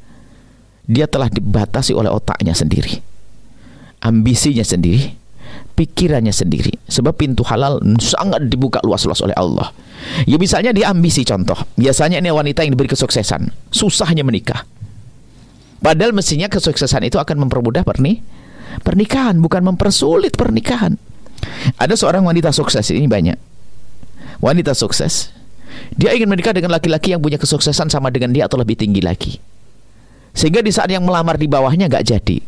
Dia telah dibatasi oleh otaknya sendiri. Ambisinya sendiri, pikirannya sendiri. Sebab pintu halal sangat dibuka luas-luas oleh Allah. Ya misalnya dia ambisi contoh. Biasanya ini wanita yang diberi kesuksesan, susahnya menikah. Padahal mestinya kesuksesan itu akan mempermudah perni pernikahan, bukan mempersulit pernikahan. Ada seorang wanita sukses ini banyak. Wanita sukses. Dia ingin menikah dengan laki-laki yang punya kesuksesan sama dengan dia atau lebih tinggi lagi. Sehingga di saat yang melamar di bawahnya nggak jadi.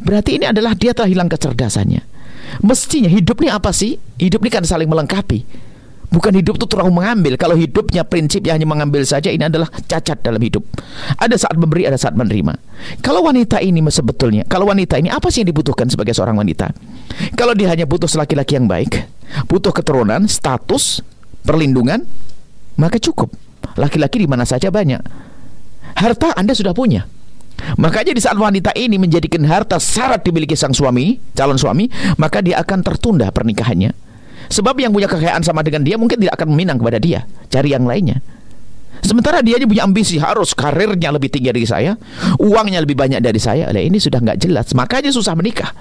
Berarti ini adalah dia telah hilang kecerdasannya. Mestinya hidup ini apa sih? Hidup ini kan saling melengkapi. Bukan hidup itu terlalu mengambil. Kalau hidupnya prinsipnya hanya mengambil saja, ini adalah cacat dalam hidup. Ada saat memberi, ada saat menerima. Kalau wanita ini sebetulnya, kalau wanita ini apa sih yang dibutuhkan sebagai seorang wanita? Kalau dia hanya butuh laki-laki yang baik, butuh keturunan, status, perlindungan, maka cukup. Laki-laki di mana saja banyak. Harta Anda sudah punya. Makanya di saat wanita ini menjadikan harta syarat dimiliki sang suami, calon suami, maka dia akan tertunda pernikahannya Sebab yang punya kekayaan sama dengan dia mungkin tidak akan meminang kepada dia, cari yang lainnya. Sementara dia punya ambisi harus karirnya lebih tinggi dari saya, uangnya lebih banyak dari saya. Lah ini sudah nggak jelas, makanya susah menikah.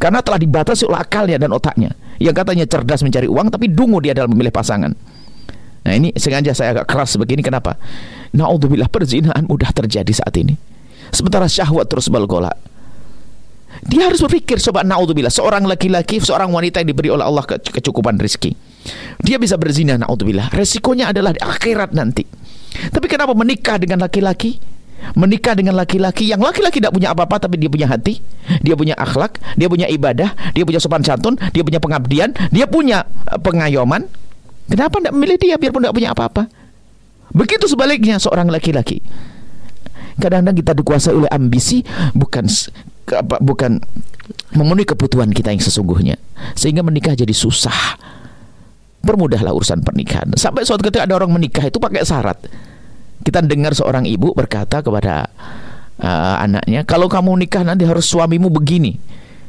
Karena telah dibatasi oleh akalnya dan otaknya. Yang katanya cerdas mencari uang tapi dungu dia dalam memilih pasangan. Nah ini sengaja saya agak keras begini kenapa? Naudzubillah perzinahan mudah terjadi saat ini. Sementara syahwat terus bergolak. Dia harus berpikir sobat naudzubillah seorang laki-laki, seorang wanita yang diberi oleh Allah ke kecukupan rezeki. Dia bisa berzina naudzubillah. Resikonya adalah di akhirat nanti. Tapi kenapa menikah dengan laki-laki? Menikah dengan laki-laki yang laki-laki tidak punya apa-apa tapi dia punya hati, dia punya akhlak, dia punya ibadah, dia punya sopan santun, dia punya pengabdian, dia punya eh, pengayoman. Kenapa tidak memilih dia biarpun tidak punya apa-apa? Begitu sebaliknya seorang laki-laki. Kadang-kadang kita dikuasai oleh ambisi bukan apa, bukan memenuhi kebutuhan kita yang sesungguhnya sehingga menikah jadi susah permudahlah urusan pernikahan sampai suatu ketika ada orang menikah itu pakai syarat kita dengar seorang ibu berkata kepada uh, anaknya kalau kamu nikah nanti harus suamimu begini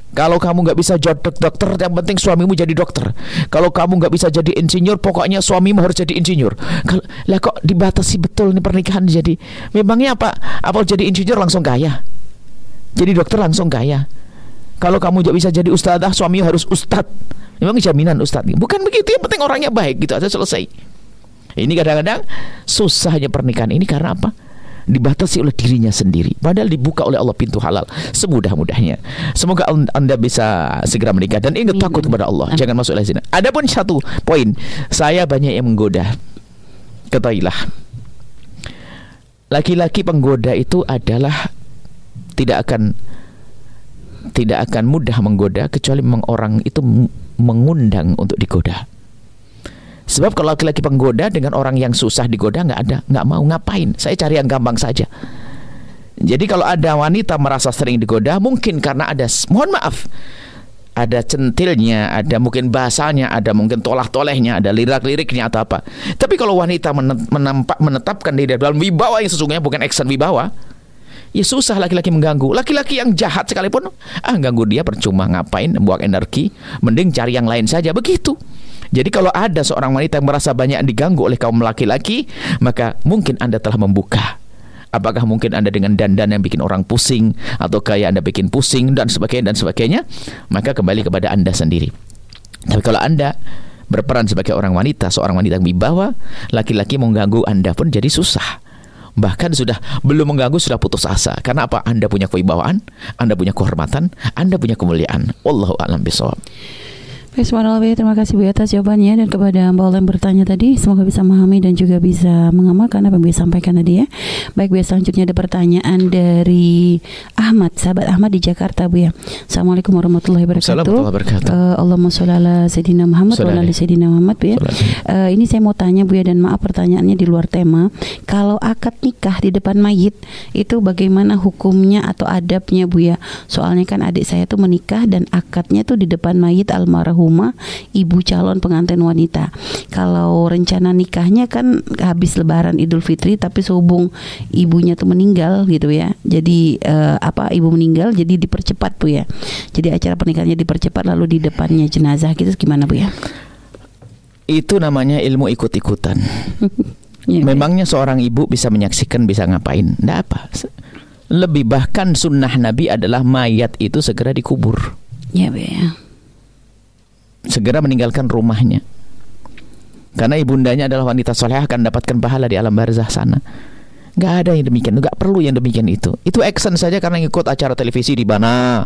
kalau kamu nggak bisa jadi dokter, yang penting suamimu jadi dokter. Kalau kamu nggak bisa jadi insinyur, pokoknya suamimu harus jadi insinyur. Kalau lah kok dibatasi betul nih pernikahan jadi? Memangnya apa? Apa jadi insinyur langsung kaya? Jadi dokter langsung kaya. Kalau kamu tidak bisa jadi ustadzah, suami harus ustadz. Memang jaminan ustadz. Bukan begitu, yang penting orangnya baik gitu aja selesai. Ini kadang-kadang susahnya pernikahan ini karena apa? Dibatasi oleh dirinya sendiri. Padahal dibuka oleh Allah pintu halal semudah-mudahnya. Semoga anda bisa segera menikah dan ingat takut kepada Allah. Jangan masuk oleh zina. Adapun satu poin, saya banyak yang menggoda. Ketahuilah, laki-laki penggoda itu adalah tidak akan tidak akan mudah menggoda kecuali memang orang itu mengundang untuk digoda. Sebab kalau laki-laki penggoda dengan orang yang susah digoda nggak ada, nggak mau ngapain. Saya cari yang gampang saja. Jadi kalau ada wanita merasa sering digoda, mungkin karena ada, mohon maaf, ada centilnya, ada mungkin bahasanya, ada mungkin tolah-tolehnya, ada lirik-liriknya atau apa. Tapi kalau wanita menetapkan diri dalam wibawa yang sesungguhnya bukan action wibawa, ya susah laki-laki mengganggu. Laki-laki yang jahat sekalipun, ah ganggu dia percuma ngapain, buang energi, mending cari yang lain saja begitu. Jadi kalau ada seorang wanita yang merasa banyak diganggu oleh kaum laki-laki, maka mungkin Anda telah membuka. Apakah mungkin Anda dengan dandan yang bikin orang pusing atau kayak Anda bikin pusing dan sebagainya dan sebagainya, maka kembali kepada Anda sendiri. Tapi kalau Anda berperan sebagai orang wanita, seorang wanita yang wibawa, laki-laki mengganggu Anda pun jadi susah. Bahkan sudah belum mengganggu sudah putus asa. Karena apa? Anda punya kewibawaan, Anda punya kehormatan, Anda punya kemuliaan. Wallahu a'lam bishawab. Baik, subhanallah, terima kasih Bu atas jawabannya dan kepada Mbak Ola yang bertanya tadi, semoga bisa memahami dan juga bisa mengamalkan apa yang Buya sampaikan tadi ya. Baik, Buya selanjutnya ada pertanyaan dari Ahmad, sahabat Ahmad di Jakarta, Bu ya. Assalamualaikum warahmatullahi wabarakatuh. Assalamualaikum warahmatullahi wabarakatuh. Uh, Allahumma sholli ala Sayyidina Muhammad wa ala Sayyidina Muhammad, Bu ya. Uh, ini saya mau tanya Bu ya dan maaf pertanyaannya di luar tema. Kalau akad nikah di depan mayit itu bagaimana hukumnya atau adabnya Bu ya? Soalnya kan adik saya tuh menikah dan akadnya tuh di depan mayit almarhum almarhumah ibu calon pengantin wanita. Kalau rencana nikahnya kan habis lebaran Idul Fitri tapi sehubung ibunya tuh meninggal gitu ya. Jadi uh, apa ibu meninggal jadi dipercepat Bu ya. Jadi acara pernikahannya dipercepat lalu di depannya jenazah gitu gimana Bu ya? Itu namanya ilmu ikut-ikutan. Ya, Memangnya seorang ibu bisa menyaksikan bisa ngapain? Tidak apa. Lebih bahkan sunnah Nabi adalah mayat itu segera dikubur. Ya, Bu ya segera meninggalkan rumahnya. Karena ibundanya adalah wanita soleh akan mendapatkan pahala di alam barzah sana. Gak ada yang demikian, gak perlu yang demikian itu. Itu action saja karena ngikut acara televisi di mana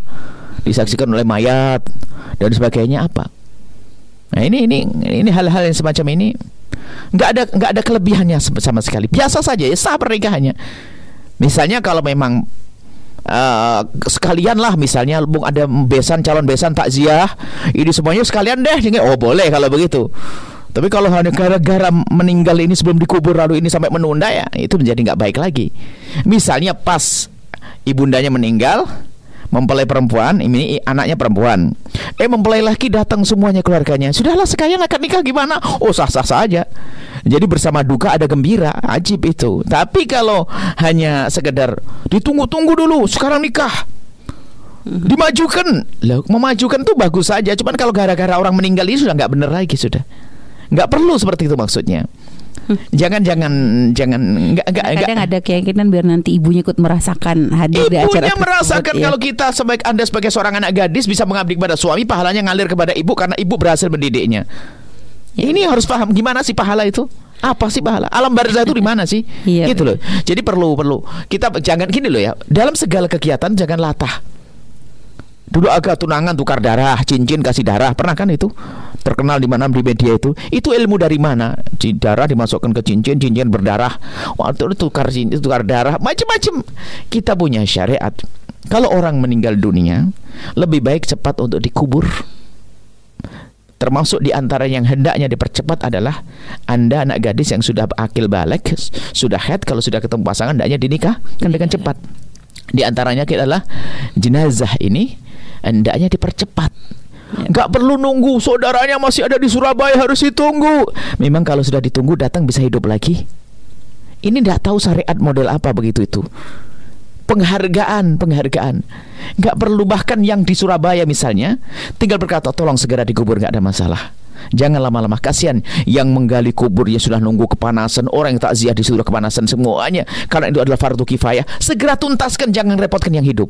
disaksikan oleh mayat dan sebagainya apa. Nah ini ini ini hal-hal yang semacam ini nggak ada nggak ada kelebihannya sama sekali. Biasa saja ya sah pernikahannya. Misalnya kalau memang uh, sekalian lah misalnya bung ada besan calon besan takziah ini semuanya sekalian deh oh boleh kalau begitu. Tapi kalau hanya gara-gara meninggal ini sebelum dikubur lalu ini sampai menunda ya itu menjadi nggak baik lagi. Misalnya pas ibundanya meninggal mempelai perempuan ini anaknya perempuan. Eh mempelai laki datang semuanya keluarganya. Sudahlah sekalian akan nikah gimana? Oh sah sah saja. Jadi bersama duka ada gembira ajib itu. Tapi kalau hanya sekedar ditunggu-tunggu dulu sekarang nikah. Dimajukan. Loh memajukan tuh bagus saja. Cuman kalau gara-gara orang meninggal ini sudah nggak benar lagi sudah. Nggak perlu seperti itu maksudnya jangan jangan jangan enggak enggak kadang ada keyakinan biar nanti ibunya ikut merasakan hadir di acara ibunya merasakan ya. kalau kita sebagai anda sebagai seorang anak gadis bisa mengabdi kepada suami pahalanya ngalir kepada ibu karena ibu berhasil mendidiknya. Ya. ini harus paham gimana sih pahala itu? Apa sih pahala? Alam barzah itu di mana sih? Iya, gitu loh. Jadi perlu perlu. Kita jangan gini loh ya. Dalam segala kegiatan jangan latah. Dulu agak tunangan tukar darah, cincin kasih darah, pernah kan itu? Terkenal di mana di media itu. Itu ilmu dari mana? Darah dimasukkan ke cincin, cincin berdarah. Waktu itu tukar cincin, tukar darah, macam-macam. Kita punya syariat. Kalau orang meninggal dunia, lebih baik cepat untuk dikubur. Termasuk di antara yang hendaknya dipercepat adalah Anda anak gadis yang sudah akil balik, sudah head, kalau sudah ketemu pasangan hendaknya dinikah kan dengan cepat. Di antaranya adalah jenazah ini hendaknya dipercepat. Gak perlu nunggu saudaranya masih ada di Surabaya harus ditunggu. Memang kalau sudah ditunggu datang bisa hidup lagi. Ini tidak tahu syariat model apa begitu itu. Penghargaan, penghargaan. Gak perlu bahkan yang di Surabaya misalnya tinggal berkata tolong segera dikubur gak ada masalah. Jangan lama-lama kasihan yang menggali kubur yang sudah nunggu kepanasan orang yang takziah di sudah kepanasan semuanya karena itu adalah fardu kifayah segera tuntaskan jangan repotkan yang hidup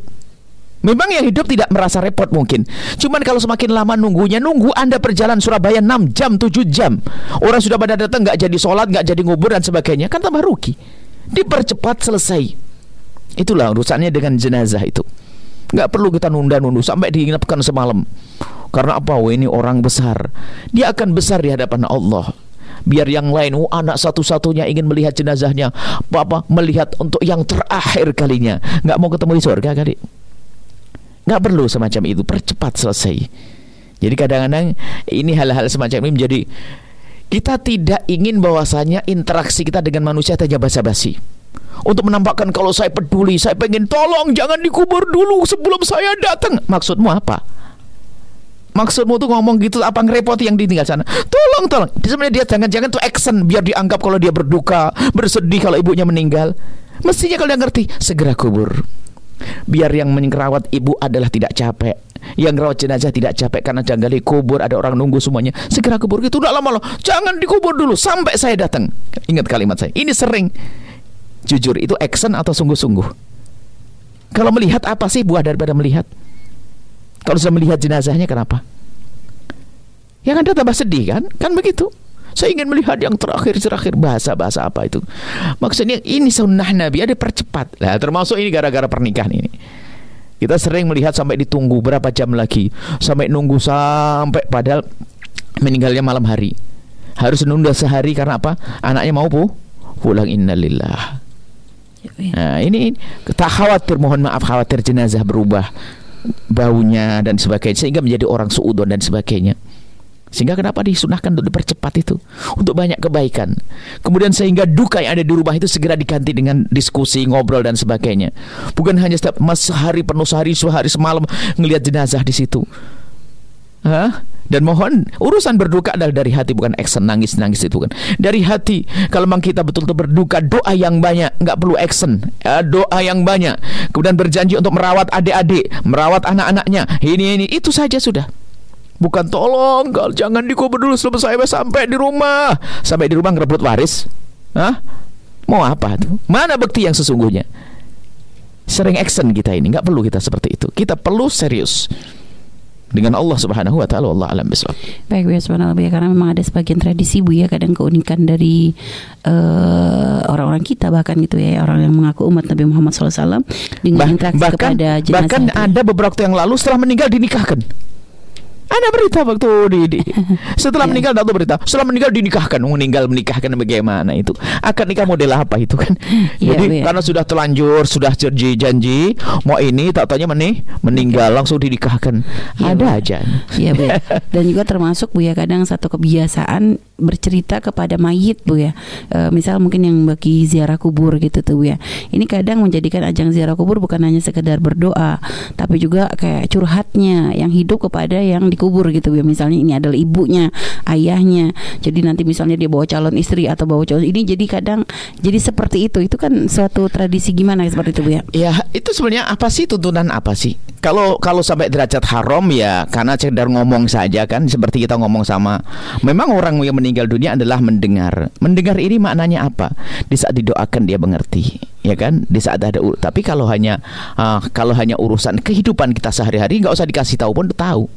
Memang yang hidup tidak merasa repot mungkin. Cuman kalau semakin lama nunggunya, nunggu Anda perjalanan Surabaya 6 jam, 7 jam. Orang sudah pada datang nggak jadi sholat, nggak jadi ngubur dan sebagainya. Kan tambah rugi. Dipercepat selesai. Itulah urusannya dengan jenazah itu. Nggak perlu kita nunda-nunda sampai diinapkan semalam. Karena apa? Oh, ini orang besar. Dia akan besar di hadapan Allah biar yang lain oh anak satu-satunya ingin melihat jenazahnya apa melihat untuk yang terakhir kalinya nggak mau ketemu di surga kali nggak perlu semacam itu percepat selesai jadi kadang-kadang ini hal-hal semacam ini menjadi kita tidak ingin bahwasanya interaksi kita dengan manusia hanya basa-basi untuk menampakkan kalau saya peduli saya pengen tolong jangan dikubur dulu sebelum saya datang maksudmu apa Maksudmu tuh ngomong gitu apa ngerepoti yang ditinggal sana? Tolong, tolong. Sebenarnya dia jangan-jangan tuh action biar dianggap kalau dia berduka, bersedih kalau ibunya meninggal. Mestinya kalau dia ngerti, segera kubur. Biar yang mengerawat ibu adalah tidak capek Yang rawat jenazah tidak capek karena janggali kubur, ada orang nunggu semuanya. Segera kubur itu udah lama loh. Jangan dikubur dulu sampai saya datang. Ingat kalimat saya. Ini sering. Jujur itu action atau sungguh-sungguh? Kalau melihat apa sih buah daripada melihat? Kalau sudah melihat jenazahnya kenapa? Yang ada tambah sedih kan? Kan begitu. Saya ingin melihat yang terakhir-terakhir bahasa-bahasa apa itu. Maksudnya ini sunnah Nabi ada percepat. Nah, termasuk ini gara-gara pernikahan ini. Kita sering melihat sampai ditunggu berapa jam lagi, sampai nunggu sampai padahal meninggalnya malam hari. Harus nunda sehari karena apa? Anaknya mau pu pulang innalillah. Nah, ini tak khawatir mohon maaf khawatir jenazah berubah baunya dan sebagainya sehingga menjadi orang suudon dan sebagainya. Sehingga kenapa disunahkan untuk dipercepat itu untuk banyak kebaikan. Kemudian sehingga duka yang ada di rumah itu segera diganti dengan diskusi, ngobrol dan sebagainya. Bukan hanya setiap hari penuh sehari, sehari semalam ngelihat jenazah di situ. Hah? Dan mohon urusan berduka adalah dari hati bukan action nangis nangis itu kan dari hati. Kalau memang kita betul-betul berduka doa yang banyak nggak perlu action ya, doa yang banyak. Kemudian berjanji untuk merawat adik-adik, merawat anak-anaknya. Ini ini itu saja sudah. Bukan tolong, kalau jangan dikubur dulu sebelum saya sampai di rumah. Sampai di rumah ngerebut waris. Hah? Mau apa tuh? Mana bukti yang sesungguhnya? Sering action kita ini, nggak perlu kita seperti itu. Kita perlu serius dengan Allah Subhanahu wa taala Allah alam bisawab. Baik Bu ya subhanallah ya karena memang ada sebagian tradisi Bu ya kadang keunikan dari uh, orang-orang kita bahkan gitu ya orang yang mengaku umat Nabi Muhammad SAW dengan Bah- interaksi bahkan kepada jenazah bahkan itu. ada beberapa waktu yang lalu setelah meninggal dinikahkan. Ada berita waktu di, di- setelah Iya. meninggal ada berita setelah meninggal dinikahkan. Meninggal menikahkan bagaimana itu? Akad nikah model apa itu kan? Iya, jadi ya. karena sudah telanjur sudah janji janji mau ini tak tanya menih meninggal langsung dinikahkan. Iya, ada aja. Iya Bu ya. Dan juga termasuk Bu ya kadang satu kebiasaan bercerita kepada mayit Bu ya. E, misal mungkin yang bagi ziarah kubur gitu tuh Bu ya. Ini kadang menjadikan ajang ziarah kubur bukan hanya sekedar berdoa, tapi juga kayak curhatnya yang hidup kepada yang dikubur gitu Bu ya. Misalnya ini adalah ibunya, ayahnya. Jadi nanti misalnya dia bawa calon istri atau bawa calon ini jadi kadang jadi seperti itu. Itu kan suatu tradisi gimana seperti itu Bu ya. Ya itu sebenarnya apa sih tuntunan apa sih? Kalau kalau sampai derajat haram ya karena sekedar ngomong saja kan seperti kita ngomong sama memang orang yang meninggal dunia adalah mendengar. Mendengar ini maknanya apa? Di saat didoakan dia mengerti, ya kan? Di saat ada tapi kalau hanya ah, kalau hanya urusan kehidupan kita sehari-hari nggak usah dikasih tahu pun tahu.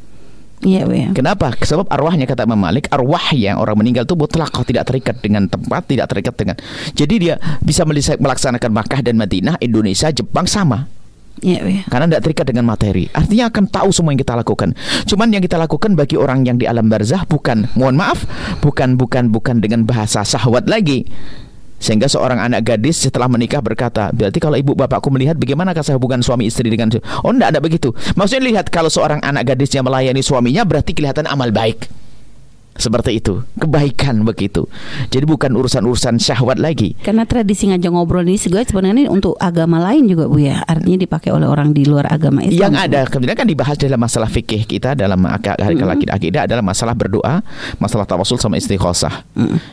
Iya ya. Kenapa? Sebab arwahnya kata Imam Malik, arwah yang orang meninggal itu mutlak tidak terikat dengan tempat, tidak terikat dengan. Jadi dia bisa melaksanakan Makkah dan Madinah, Indonesia, Jepang sama. Bu ya. Karena tidak terikat dengan materi. Artinya akan tahu semua yang kita lakukan. Cuman yang kita lakukan bagi orang yang di alam barzah bukan, mohon maaf, bukan bukan bukan dengan bahasa syahwat lagi. Sehingga seorang anak gadis setelah menikah berkata, berarti kalau ibu bapakku melihat bagaimana saya hubungan suami istri dengan Oh enggak, ada begitu. Maksudnya lihat kalau seorang anak gadis yang melayani suaminya berarti kelihatan amal baik. Seperti itu, kebaikan begitu. Jadi bukan urusan-urusan syahwat lagi. Karena tradisi ngajak ngobrol ini juga sebenarnya ini untuk agama lain juga Bu ya. Artinya dipakai oleh orang di luar agama Yang Islam. ada kemudian kan dibahas dalam masalah fikih kita dalam ak- ak- akidah adalah masalah berdoa, masalah tawasul sama istighosah.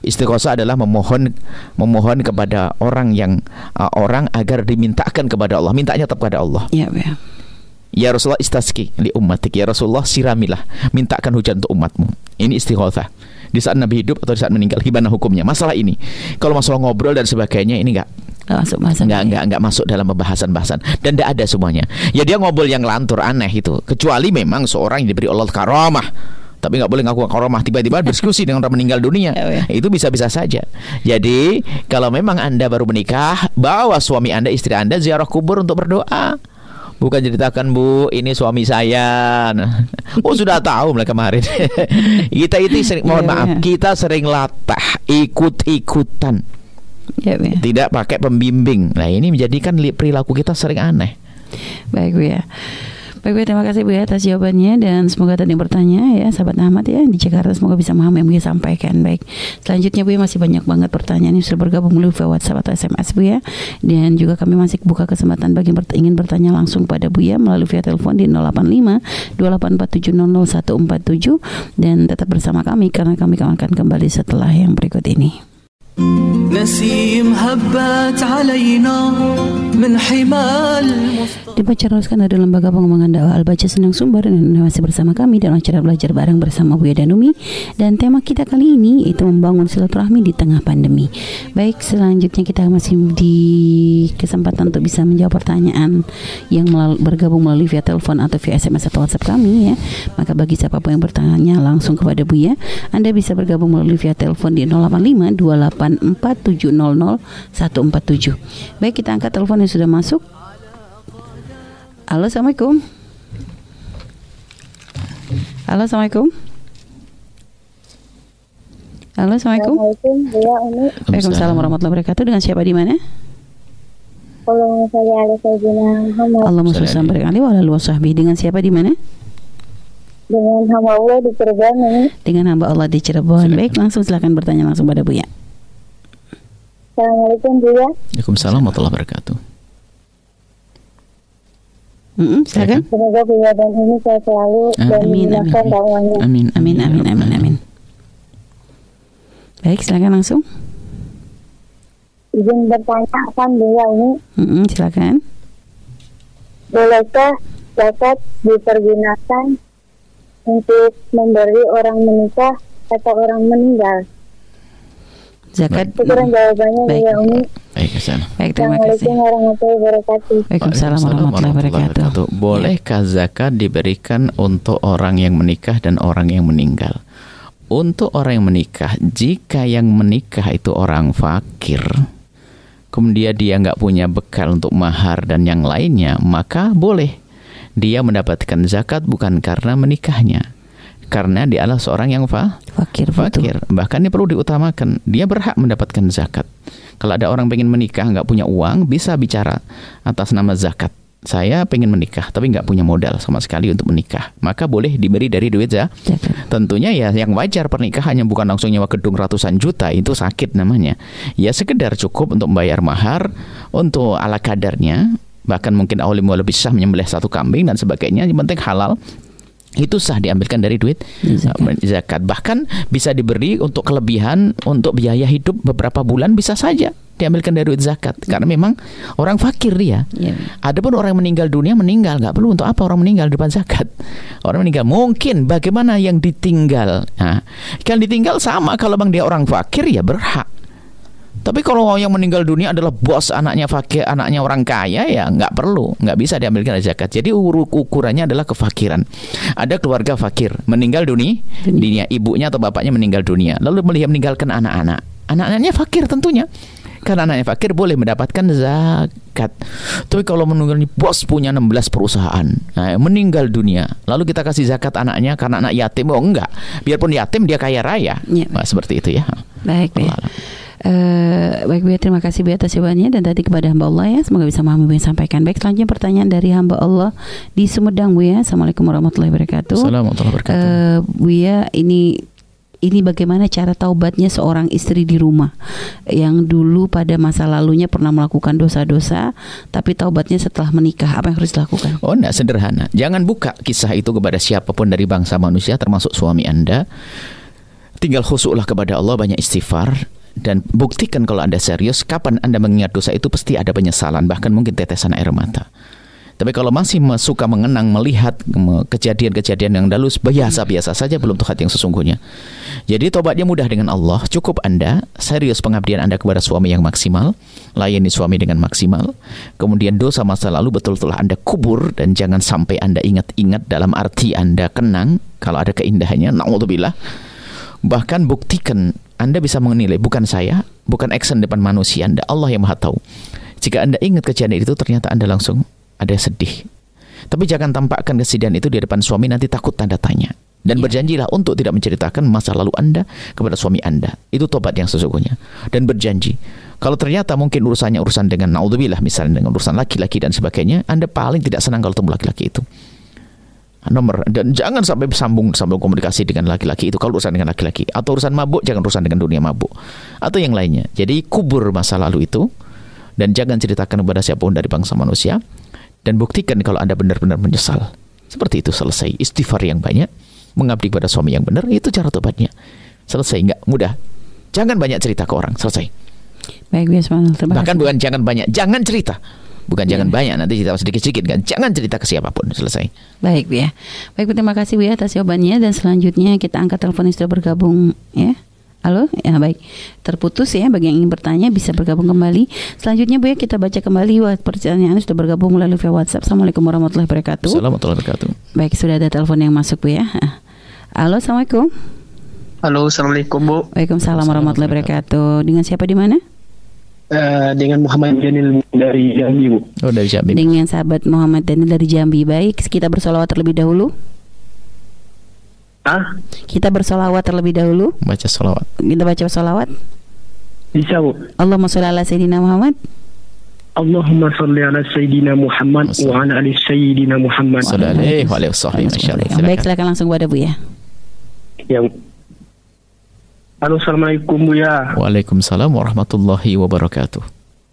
Istighosah adalah memohon memohon kepada orang yang uh, orang agar dimintakan kepada Allah, mintanya tetap kepada Allah. Iya Bu ya. Rasulullah istaski li ummatik. Ya Rasulullah siramilah, mintakan hujan untuk umatmu. Ini istighosah. Di saat Nabi hidup atau di saat meninggal, gimana hukumnya? Masalah ini. Kalau masalah ngobrol dan sebagainya ini enggak Nggak masuk bahasan nggak nggak nggak masuk dalam pembahasan-bahasan dan tidak ada semuanya ya dia ngobrol yang lantur aneh itu kecuali memang seorang yang diberi Allah karamah tapi nggak boleh ngaku karamah tiba-tiba diskusi dengan orang meninggal dunia Ya, ya. itu bisa-bisa saja jadi kalau memang anda baru menikah bawa suami anda istri anda ziarah kubur untuk berdoa Bukan ceritakan bu, ini suami saya. Nah, oh sudah tahu mulai kemarin. kita itu sering, mohon Ya, maaf, ya. kita sering latah, ikut-ikutan Iya Bu ya. tidak pakai pembimbing. Nah, ini menjadikan perilaku kita sering aneh. Baik Bu ya. Baik ya, terima kasih Bu ya atas jawabannya dan semoga tadi yang bertanya ya sahabat Ahmad ya di Jakarta semoga bisa memahami yang Bu ya sampaikan. Baik. Selanjutnya Bu ya masih banyak banget pertanyaan yang sudah bergabung melalui WhatsApp atau SMS Bu ya. Dan juga kami masih buka kesempatan bagi yang ingin bertanya langsung pada Bu ya melalui via telepon di 085 284700147 dan tetap bersama kami karena kami akan kembali setelah yang berikut ini. Dibaca teruskan dari Lembaga Pengembangan Dakwah Al-Baca Senang Sumber dan masih bersama kami dalam acara belajar bareng bersama Buya dan Umi dan tema kita kali ini itu membangun silaturahmi di tengah pandemi. Baik, selanjutnya kita masih di kesempatan untuk bisa menjawab pertanyaan yang melalui, bergabung melalui via telepon atau via SMS atau WhatsApp kami ya. Maka bagi siapa pun yang bertanya langsung kepada Buya, Anda bisa bergabung melalui via telepon di 085 28 700 147. Baik, kita angkat telepon yang sudah masuk. Halo, Assalamualaikum. Halo, Assalamualaikum. Halo, Assalamualaikum. Waalaikumsalam warahmatullahi wabarakatuh. Dengan siapa di mana? Allahumma sholli ala sayyidina Muhammad Allahumma sholli alaihi wa ala alihi wa sahbihi. Dengan siapa di mana? dengan hamba Allah di Cirebon ini. Dengan hamba Allah di Cirebon. Baik, langsung silakan bertanya langsung pada Buya. Assalamualaikum Buya. Waalaikumsalam warahmatullahi wabarakatuh. Mm-mm, silakan. Semoga dan ini sehat selalu dan Amin, amin, dimudahkan amin. Amin. Amin, amin, amin, amin. Baik, silakan langsung. Izin bertanya kan Buya ini, Mm-mm, silakan. bolehkah zakat dipergunakan untuk memberi orang menikah atau orang meninggal? Zakat. Syukuran jawabannya Baik. Buya Umi. Baik. Baik, terima kasih. Warahmatullahi wabarakatuh. Waalaikumsalam warahmatullahi wabarakatuh. Bolehkah zakat diberikan untuk orang yang menikah dan orang yang meninggal? Untuk orang yang menikah, jika yang menikah itu orang fakir, kemudian dia nggak punya bekal untuk mahar dan yang lainnya, maka boleh dia mendapatkan zakat bukan karena menikahnya, karena dia adalah seorang yang fa Fakir, betul. fakir. Bahkan ini perlu diutamakan. Dia berhak mendapatkan zakat. Kalau ada orang pengen menikah nggak punya uang, bisa bicara atas nama zakat. Saya pengen menikah tapi nggak punya modal sama sekali untuk menikah. Maka boleh diberi dari duit Zakat. Tentunya ya yang wajar pernikahannya bukan langsung nyewa gedung ratusan juta itu sakit namanya. Ya sekedar cukup untuk membayar mahar untuk ala kadarnya. Bahkan mungkin awli lebih sah menyembelih satu kambing dan sebagainya. Yang penting halal itu sah diambilkan dari duit Zakat. uh, zakat. Bahkan bisa diberi untuk kelebihan untuk biaya hidup beberapa bulan bisa saja diambilkan dari duit zakat karena memang orang fakir dia. Ya. Adapun orang yang meninggal dunia meninggal nggak perlu untuk apa orang meninggal di depan zakat. Orang meninggal mungkin bagaimana yang ditinggal. Nah, kalau ditinggal sama kalau bang dia orang fakir ya berhak. Tapi kalau yang meninggal dunia adalah bos anaknya fakir, anaknya orang kaya ya nggak perlu, nggak bisa diambilkan zakat. Jadi ukurannya adalah kefakiran. Ada keluarga fakir meninggal dunia, dunia ibunya atau bapaknya meninggal dunia, lalu melihat meninggalkan anak-anak. Anak-anaknya fakir tentunya. Karena anaknya fakir boleh mendapatkan zakat. Tapi kalau meninggal bos punya 16 perusahaan, nah, meninggal dunia, lalu kita kasih zakat anaknya karena anak yatim, oh enggak. Biarpun yatim dia kaya raya. Ya. Nah, seperti itu ya. Baik, baik. Eh, baik Buya, terima kasih Buya atas jawabannya dan tadi kepada hamba Allah ya, semoga bisa memahami Buya sampaikan. Baik, selanjutnya pertanyaan dari hamba Allah di Sumedang Buya. Assalamualaikum warahmatullahi wabarakatuh. Assalamualaikum warahmatullahi wabarakatuh. Eh, Buya, ini ini bagaimana cara taubatnya seorang istri di rumah yang dulu pada masa lalunya pernah melakukan dosa-dosa, tapi taubatnya setelah menikah apa yang harus dilakukan? Oh, enggak sederhana. Jangan buka kisah itu kepada siapa pun dari bangsa manusia termasuk suami Anda. Tinggal khusuklah kepada Allah banyak istighfar dan buktikan kalau Anda serius kapan Anda mengingat dosa itu pasti ada penyesalan bahkan mungkin tetesan air mata. Tapi kalau masih suka mengenang melihat me- kejadian-kejadian yang dahulu biasa-biasa saja belum Tuhan yang sesungguhnya. Jadi tobatnya mudah dengan Allah. Cukup Anda serius pengabdian Anda kepada suami yang maksimal, layani suami dengan maksimal. Kemudian dosa masa lalu betul-betul Anda kubur dan jangan sampai Anda ingat-ingat dalam arti Anda kenang kalau ada keindahannya. Nauzubillah. Bahkan buktikan Anda bisa menilai bukan saya, bukan action depan manusia Anda, Allah yang Maha tahu. Jika Anda ingat kejadian itu ternyata Anda langsung ada sedih. Tapi jangan tampakkan kesedihan itu di depan suami nanti takut tanda tanya. Dan berjanjilah untuk tidak menceritakan masa lalu Anda kepada suami Anda. Itu tobat yang sesungguhnya. Dan berjanji. Kalau ternyata mungkin urusannya urusan dengan naudzubillah misalnya dengan urusan laki-laki dan sebagainya, Anda paling tidak senang kalau ketemu laki-laki itu. Nomor dan jangan sampai sambung sambung komunikasi dengan laki-laki itu kalau urusan dengan laki-laki atau urusan mabuk jangan urusan dengan dunia mabuk atau yang lainnya. Jadi kubur masa lalu itu dan jangan ceritakan kepada siapa pun dari bangsa manusia dan buktikan kalau Anda benar-benar menyesal. Seperti itu selesai. Istighfar yang banyak, mengabdi kepada suami yang benar, itu cara tobatnya. Selesai, enggak mudah. Jangan banyak cerita ke orang, selesai. Baik, Bahkan bukan jangan banyak, jangan cerita. Bukan jangan banyak nanti cerita sedikit-sedikit kan. Jangan cerita ke siapa pun selesai. Baik Bu ya. Baik Bu terima kasih Bu ya atas jawabannya dan selanjutnya kita angkat telepon yang sudah bergabung ya. Halo, ya baik. Terputus ya bagi yang ingin bertanya bisa bergabung kembali. Selanjutnya Bu ya kita baca kembali wa- pertanyaan sudah bergabung melalui via WhatsApp. Assalamualaikum warahmatullahi wabarakatuh. Assalamualaikum warahmatullahi wabarakatuh. Baik, sudah ada telepon yang masuk Bu ya. Halo, Assalamualaikum. Halo, assalamualaikum Bu. Waalaikumsalam warahmatullahi wabarakatuh. Dengan siapa di mana? Eh, dengan Muhammad Janil dari Jambi Bu. Oh dari Jambi. Dengan sahabat Muhammad Daniel dari Jambi. Baik, kita bersolawat terlebih dahulu. Ah, Kita bersolawat terlebih dahulu. Baca salawat. Kita baca solawat. bisa Bu. Allahumma sholli ala sayyidina Muhammad. Allahumma salli ala Sayyidina Muhammad wa ala ali Sayyidina Muhammad. Sallallahu alaihi wa. Baik, Silakan. langsung kepada Bu ya. Yang Halo, assalamualaikum Bu ya. Waalaikumsalam warahmatullahi wabarakatuh.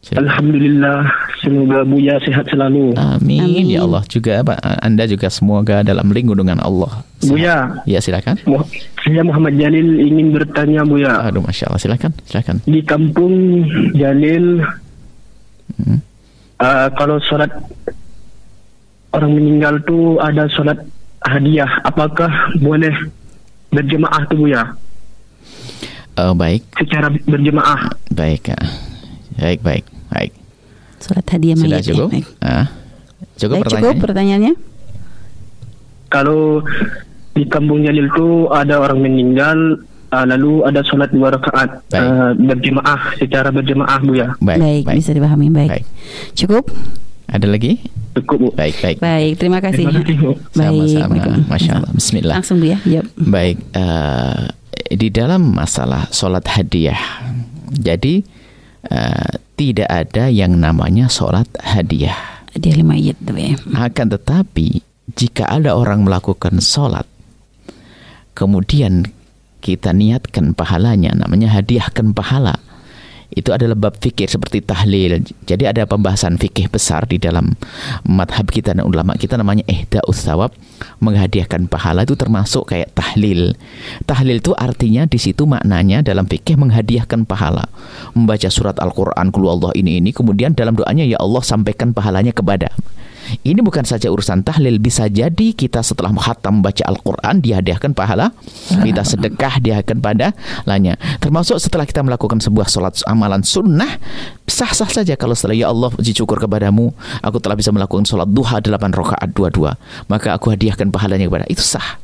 Silakan. Alhamdulillah, semoga Buya sehat selalu. Amin. Amin. Ya Allah juga Pak, Anda juga semoga dalam lindungan Allah. Buya, Ya silakan. Saya Muhammad Jalil ingin bertanya Buya. Aduh masya Allah silakan silakan. Di kampung Jalil, Hmm. eh, kalau sholat orang meninggal tuh ada sholat hadiah, apakah boleh berjemaah tuh Buya? Oh, baik Secara berjemaah. baik ah. baik baik baik. Surat hadiah Sudah mayat. ya. cukup? Baik. Ah, cukup Baik, cukup pertanyaannya. pertanyaannya. kalau di kampung Jalil itu ada orang meninggal uh, lalu ada sholat dua rakaat uh, berjemaah secara berjemaah bu ya Baik, Baik, baik. bisa dipahami. Baik. Baik. Cukup? Ada lagi? cukup bu Baik baik. Baik, terima kasih. Terima kasih, Bu. Baik. Sama-sama. Masya Allah. Bismillah. Langsung Bu ya. Jawab. Baik, eh, di dalam masalah sholat hadiah, jadi eh, tidak ada yang namanya sholat hadiah. Hadiah lima mayat tuh ya. Akan tetapi, jika ada orang melakukan sholat, kemudian kita niatkan pahalanya, namanya hadiahkan pahala. Itu adalah bab fikir seperti tahlil. Jadi ada pembahasan fikih besar di dalam madhab kita dan ulama kita namanya ihda'us thawab, menghadiahkan pahala itu termasuk kayak tahlil. Tahlil itu artinya di situ maknanya dalam fikih menghadiahkan pahala. Membaca surat Al-Qur'an Allah ini ini kemudian dalam doanya ya Allah sampaikan pahalanya kepada ini bukan saja urusan tahlil, bisa jadi kita setelah khatam membaca Al-Quran dihadiahkan pahala, kita sedekah dihadiahkan pada lanya. Termasuk setelah kita melakukan sebuah sholat amalan sunnah, sah-sah saja kalau setelah ya Allah puji syukur kepadamu, aku telah bisa melakukan sholat duha 8 rakaat dua-dua, maka aku hadiahkan pahalanya kepada itu sah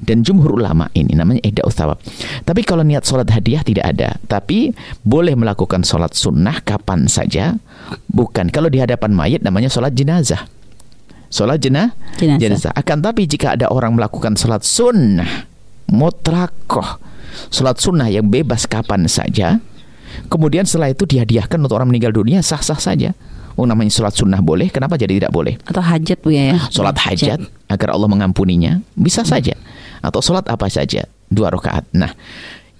dan jumhur ulama ini namanya ihda thawab. Tapi kalau niat sholat hadiah tidak ada, tapi boleh melakukan sholat sunnah kapan saja. Bukan kalau di hadapan mayat namanya sholat jenazah. Sholat jenah, Jenazah. Akan tapi jika ada orang melakukan sholat sunnah mutlakoh, sholat sunnah yang bebas kapan saja, kemudian setelah itu dihadiahkan untuk orang meninggal dunia sah-sah saja. Oh namanya sholat sunnah boleh, kenapa jadi tidak boleh? Atau hajat Bu ya. sholat hajat agar Allah mengampuninya bisa saja atau sholat apa saja dua rakaat. Nah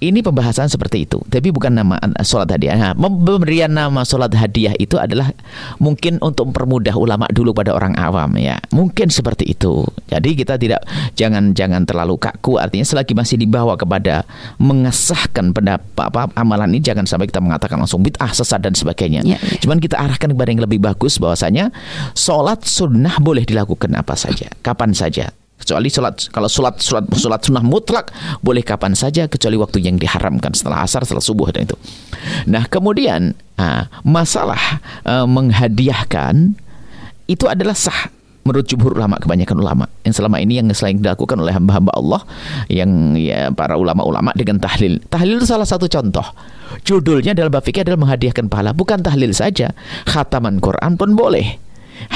ini pembahasan seperti itu, tapi bukan nama eh, sholat hadiah. Nah, pemberian nama sholat hadiah itu adalah mungkin untuk mempermudah ulama dulu pada orang awam ya, mungkin seperti itu. Jadi kita tidak jangan jangan terlalu kaku. Artinya selagi masih dibawa kepada mengesahkan pendapat apa amalan ini, jangan sampai kita mengatakan langsung bid'ah sesat dan sebagainya. Ya, ya. Cuman kita arahkan kepada yang lebih bagus bahwasanya sholat sunnah boleh dilakukan apa saja, kapan saja. Kecuali sholat kalau sholat sholat sholat sunnah mutlak boleh kapan saja kecuali waktu yang diharamkan setelah asar setelah subuh dan itu. Nah kemudian ah, masalah ah, menghadiahkan itu adalah sah menurut jumhur ulama kebanyakan ulama. Yang selama ini yang selain dilakukan oleh hamba-hamba Allah yang ya para ulama-ulama dengan tahlil. Tahlil itu salah satu contoh. Judulnya dalam bab adalah menghadiahkan pahala. Bukan tahlil saja khataman Quran pun boleh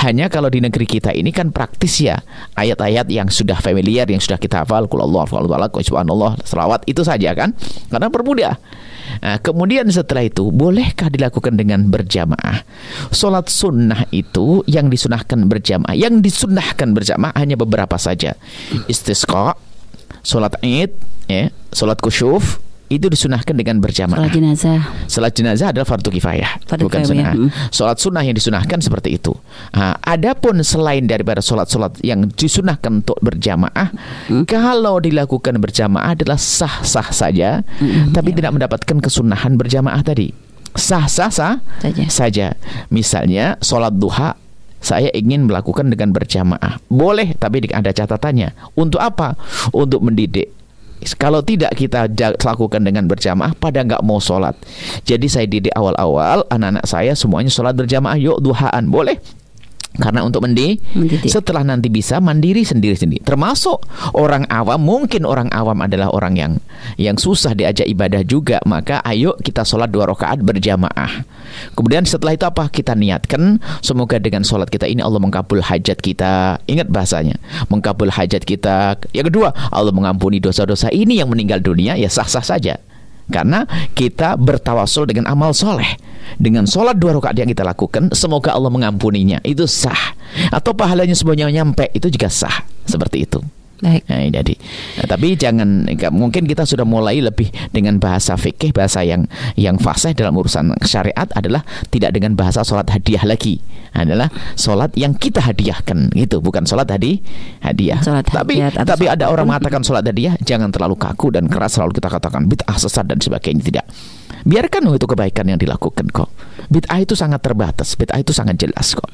hanya kalau di negeri kita ini kan praktis ya. Ayat-ayat yang sudah familiar yang sudah kita hafal. Kul Allah subhanallah selawat itu saja kan. Karena permudah Nah, kemudian setelah itu bolehkah dilakukan dengan berjamaah? Sholat sunnah itu yang disunahkan berjamaah, yang disunahkan berjamaah hanya beberapa saja. Istisqa, sholat id, ya, sholat kusyuf itu disunahkan dengan berjamaah. Sholat jenazah. Salat jenazah adalah fardu kifayah, Fardu bukan sunnah. mm. Salat sunnah yang disunahkan seperti itu. Nah, adapun selain daripada salat-salat yang disunahkan untuk berjamaah, Mm. kalau dilakukan berjamaah adalah sah-sah saja, Mm, tapi ya. tidak mendapatkan kesunahan berjamaah tadi. sah-sah sah Saja. saja. Misalnya sholat duha saya ingin melakukan dengan berjamaah. Boleh, tapi ada catatannya. Untuk apa? Untuk mendidik. Kalau tidak kita lakukan dengan berjamaah, pada nggak mau sholat. Jadi saya didik awal-awal, anak-anak saya semuanya sholat berjamaah. Yuk duhaan, boleh. Karena untuk mendi, Mendidik. setelah nanti bisa mandiri sendiri-sendiri. Termasuk orang awam, mungkin orang awam adalah orang yang yang susah diajak ibadah juga. Maka ayo kita sholat dua rakaat berjamaah. Kemudian setelah itu apa? Kita niatkan semoga dengan sholat kita ini Allah mengkabul hajat kita. Ingat bahasanya, mengkabul hajat kita. Yang kedua, Allah mengampuni dosa-dosa ini yang meninggal dunia ya sah-sah saja. Karena kita bertawasul dengan amal soleh. Dengan sholat dua rakaat yang kita lakukan Semoga Allah mengampuninya. Itu sah. Atau pahalanya semuanya nyampe Itu juga sah. Seperti itu Baik. Nah, jadi, nah, tapi jangan mungkin kita sudah mulai lebih dengan bahasa fikih, bahasa yang yang fasih dalam urusan syariat adalah tidak dengan bahasa sholat hadiah lagi, adalah sholat yang kita hadiahkan, gitu, bukan sholat hadi hadiah. Sholat tapi hadiah tapi ada orang mengatakan sholat hadiah, jangan terlalu kaku dan keras selalu kita katakan bid'ah sesat dan sebagainya tidak. Biarkan itu kebaikan yang dilakukan kok. Bid'ah itu sangat terbatas, bid'ah itu sangat jelas kok.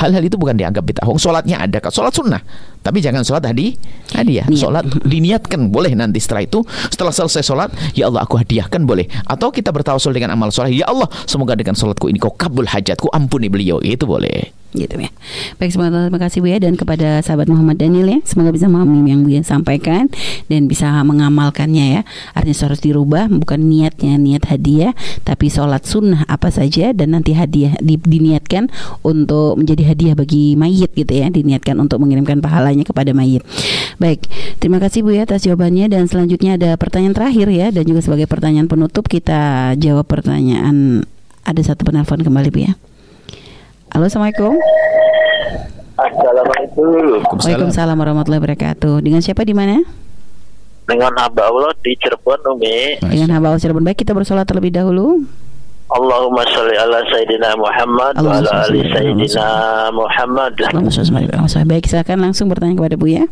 Hal-hal itu bukan dianggap bid'ah. Wong sholatnya ada kok, sholat sunnah. Tapi jangan sholat hadi, hadiah. Sholat diniatkan boleh nanti setelah itu, setelah selesai sholat, ya Allah aku hadiahkan boleh. Atau kita bertawasul dengan amal sholat, ya Allah semoga dengan sholatku ini kau kabul hajatku, ampuni beliau, itu boleh. Gitu ya. Baik, semoga terima kasih Bu ya dan kepada sahabat Muhammad Daniel ya. Semoga bisa memahami yang Bu ya sampaikan dan bisa mengamalkannya ya. Artinya harus dirubah bukan niatnya niat hadiah tapi sholat sunnah apa saja dan nanti hadiah di- diniatkan untuk menjadi hadiah bagi mayit gitu ya. Diniatkan untuk mengirimkan pahalanya kepada mayit. Baik, terima kasih Bu ya atas jawabannya dan selanjutnya ada pertanyaan terakhir ya dan juga sebagai pertanyaan penutup kita jawab pertanyaan ada satu penelpon kembali Bu ya. Halo, assalamualaikum. Assalamualaikum Waalaikumsalam warahmatullahi wabarakatuh. Dengan siapa di mana? dengan hamba Allah di Cirebon Umi Dengan hamba Allah Cirebon. Baik, kita bersolat terlebih dahulu. Allahumma sholli ala Sayyidina Muhammad wa Allahumma ala sholli ali ala Sayyidina Muhammad Allahumma sholli ala Muhammad. Baik, silakan langsung bertanya kepada Bu ya.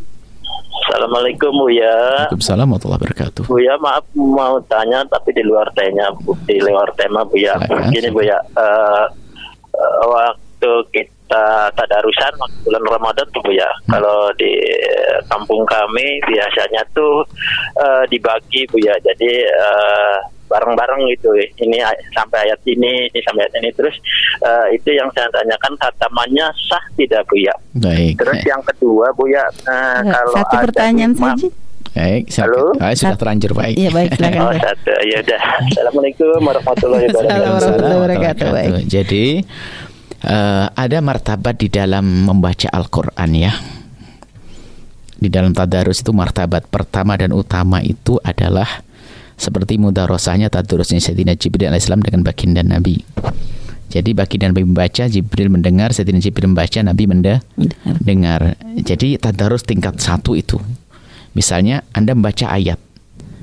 Assalamualaikum Bu ya Waalaikumsalam warahmatullahi wabarakatuh. Bu ya maaf mau tanya tapi di luar tema Bu di luar tema Bu ya Silakan, Gini Bu ya eh, eh, waktu kita tadarusan bulan Ramadan tuh Bu ya kalau di kampung kami biasanya tuh eh, dibagi Bu ya jadi eh, bareng-bareng gitu ini ay- sampai ayat ini ini sampai ayat ini terus eh, itu yang saya tanyakan khatamannya sah tidak Bu ya Baik. terus yang kedua Bu ya eh, kalau Satu ada pertanyaan imam- saja. Baik, Halo? silakan. Ah, sudah terlanjur baik. Iya, baik, silakan. Oh satu ya udah. Assalamualaikum warahmatullahi wabarakatuh. Assalamualaikum warahmatullahi wabarakatuh. Baik. Jadi eh, ada martabat di dalam membaca Al-Qur'an ya. Di dalam tadarus itu martabat pertama dan utama itu adalah seperti mudarosahnya tadarusnya Sayyidina Jibril alaihissalam dengan baginda Nabi. Jadi baginda Nabi membaca, Jibril mendengar, Sayyidina Jibril membaca, Nabi mende- mendengar. Jadi tadarus tingkat satu itu. Misalnya Anda membaca ayat,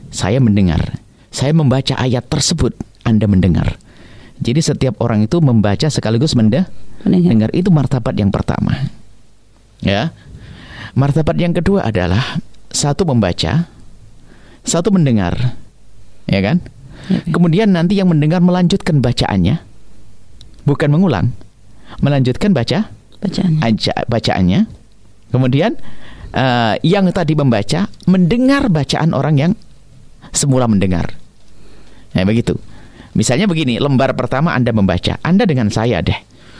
saya mendengar. Saya membaca ayat tersebut, Anda mendengar. Jadi setiap orang itu membaca sekaligus mende- Mendengar. mendengar. Itu martabat yang pertama. Ya. Martabat yang kedua adalah satu membaca, satu mendengar. Ya kan? Kemudian nanti yang mendengar melanjutkan bacaannya. Bukan mengulang. Melanjutkan baca Bacaannya. aja- bacaannya. Kemudian eh, yang tadi membaca mendengar bacaan orang yang semula mendengar. Nah, begitu. Misalnya begini, lembar pertama Anda membaca, Anda dengan saya deh.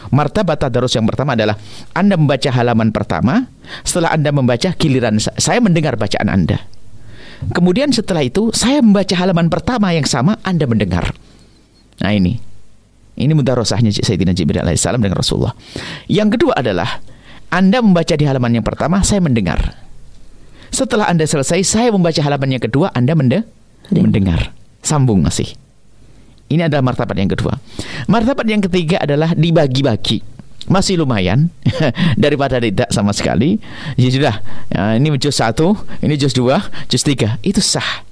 Martabat tadarus yang pertama adalah Anda membaca halaman pertama, setelah Anda membaca giliran sa- saya mendengar bacaan Anda. Kemudian setelah itu saya membaca halaman pertama yang sama, Anda mendengar. Nah ini. Ini mudarosahnya Sayyidina Jibril alaihissalam dengan Rasulullah. Yang kedua adalah Anda membaca di halaman yang pertama, saya mendengar. Setelah Anda selesai, saya membaca halaman yang kedua, Anda mende mendengar. Sambung masih. Ini adalah martabat yang kedua. Martabat yang ketiga adalah dibagi-bagi. Masih lumayan daripada tidak sama sekali. Ya sudah, ya, ini juz satu, ini juz dua, juz tiga. Itu sah,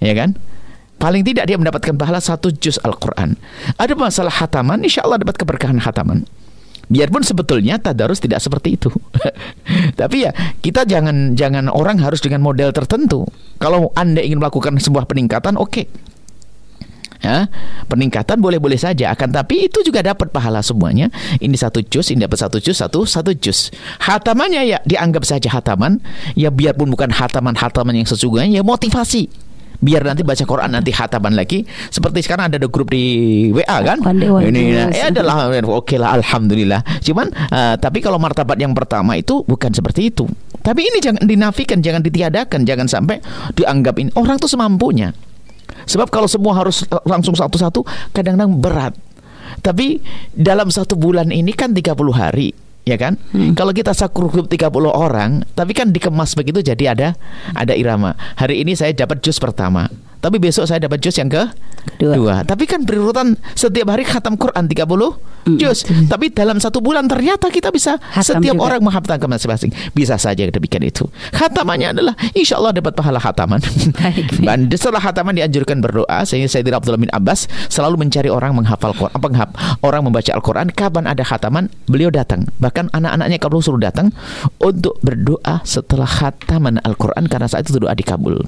ya kan? Paling tidak dia mendapatkan pahala satu juz Al-Quran. Ada masalah hataman, insya Allah dapat keberkahan hataman. Biarpun sebetulnya tadarus tidak seperti itu. Tapi ya kita jangan jangan orang harus dengan model tertentu. Kalau anda ingin melakukan sebuah peningkatan, oke. Ya, peningkatan boleh-boleh saja akan tapi itu juga dapat pahala semuanya. Ini satu juz, ini dapat satu juz, satu satu juz. Hatamannya ya dianggap saja hataman, ya biarpun bukan hataman-hataman yang sesungguhnya ya motivasi. Biar nanti baca Quran nanti hataman lagi. Seperti sekarang ada, ada grup di WA kan? One ini ya adalah oke lah alhamdulillah. Cuman uh, tapi kalau martabat yang pertama itu bukan seperti itu. Tapi ini jangan dinafikan jangan ditiadakan jangan sampai dianggap ini. Orang tuh semampunya sebab kalau semua harus langsung satu-satu kadang-kadang berat tapi dalam satu bulan ini kan 30 hari ya kan? Kalau kita sakur grup 30 orang, tapi kan dikemas begitu jadi ada ada irama. Hari ini saya dapat jus pertama. Tapi besok saya dapat jus yang ke Kedua. dua. Tapi kan berurutan setiap hari khatam Quran 30 jus. Tapi dalam satu bulan ternyata kita bisa Khatam setiap juga. orang menghatamkan masing-masing. Bisa saja demikian itu. Khatamannya adalah insya Allah dapat pahala khataman. Dan setelah khataman dianjurkan berdoa. Sehingga Sayyidina Abdullah bin Abbas selalu mencari orang menghafal Quran, penghap, orang membaca Al-Quran. Kapan ada khataman, beliau datang. Bahkan anak-anaknya kalau suruh datang untuk berdoa setelah khataman Al-Quran karena saat itu doa dikabul.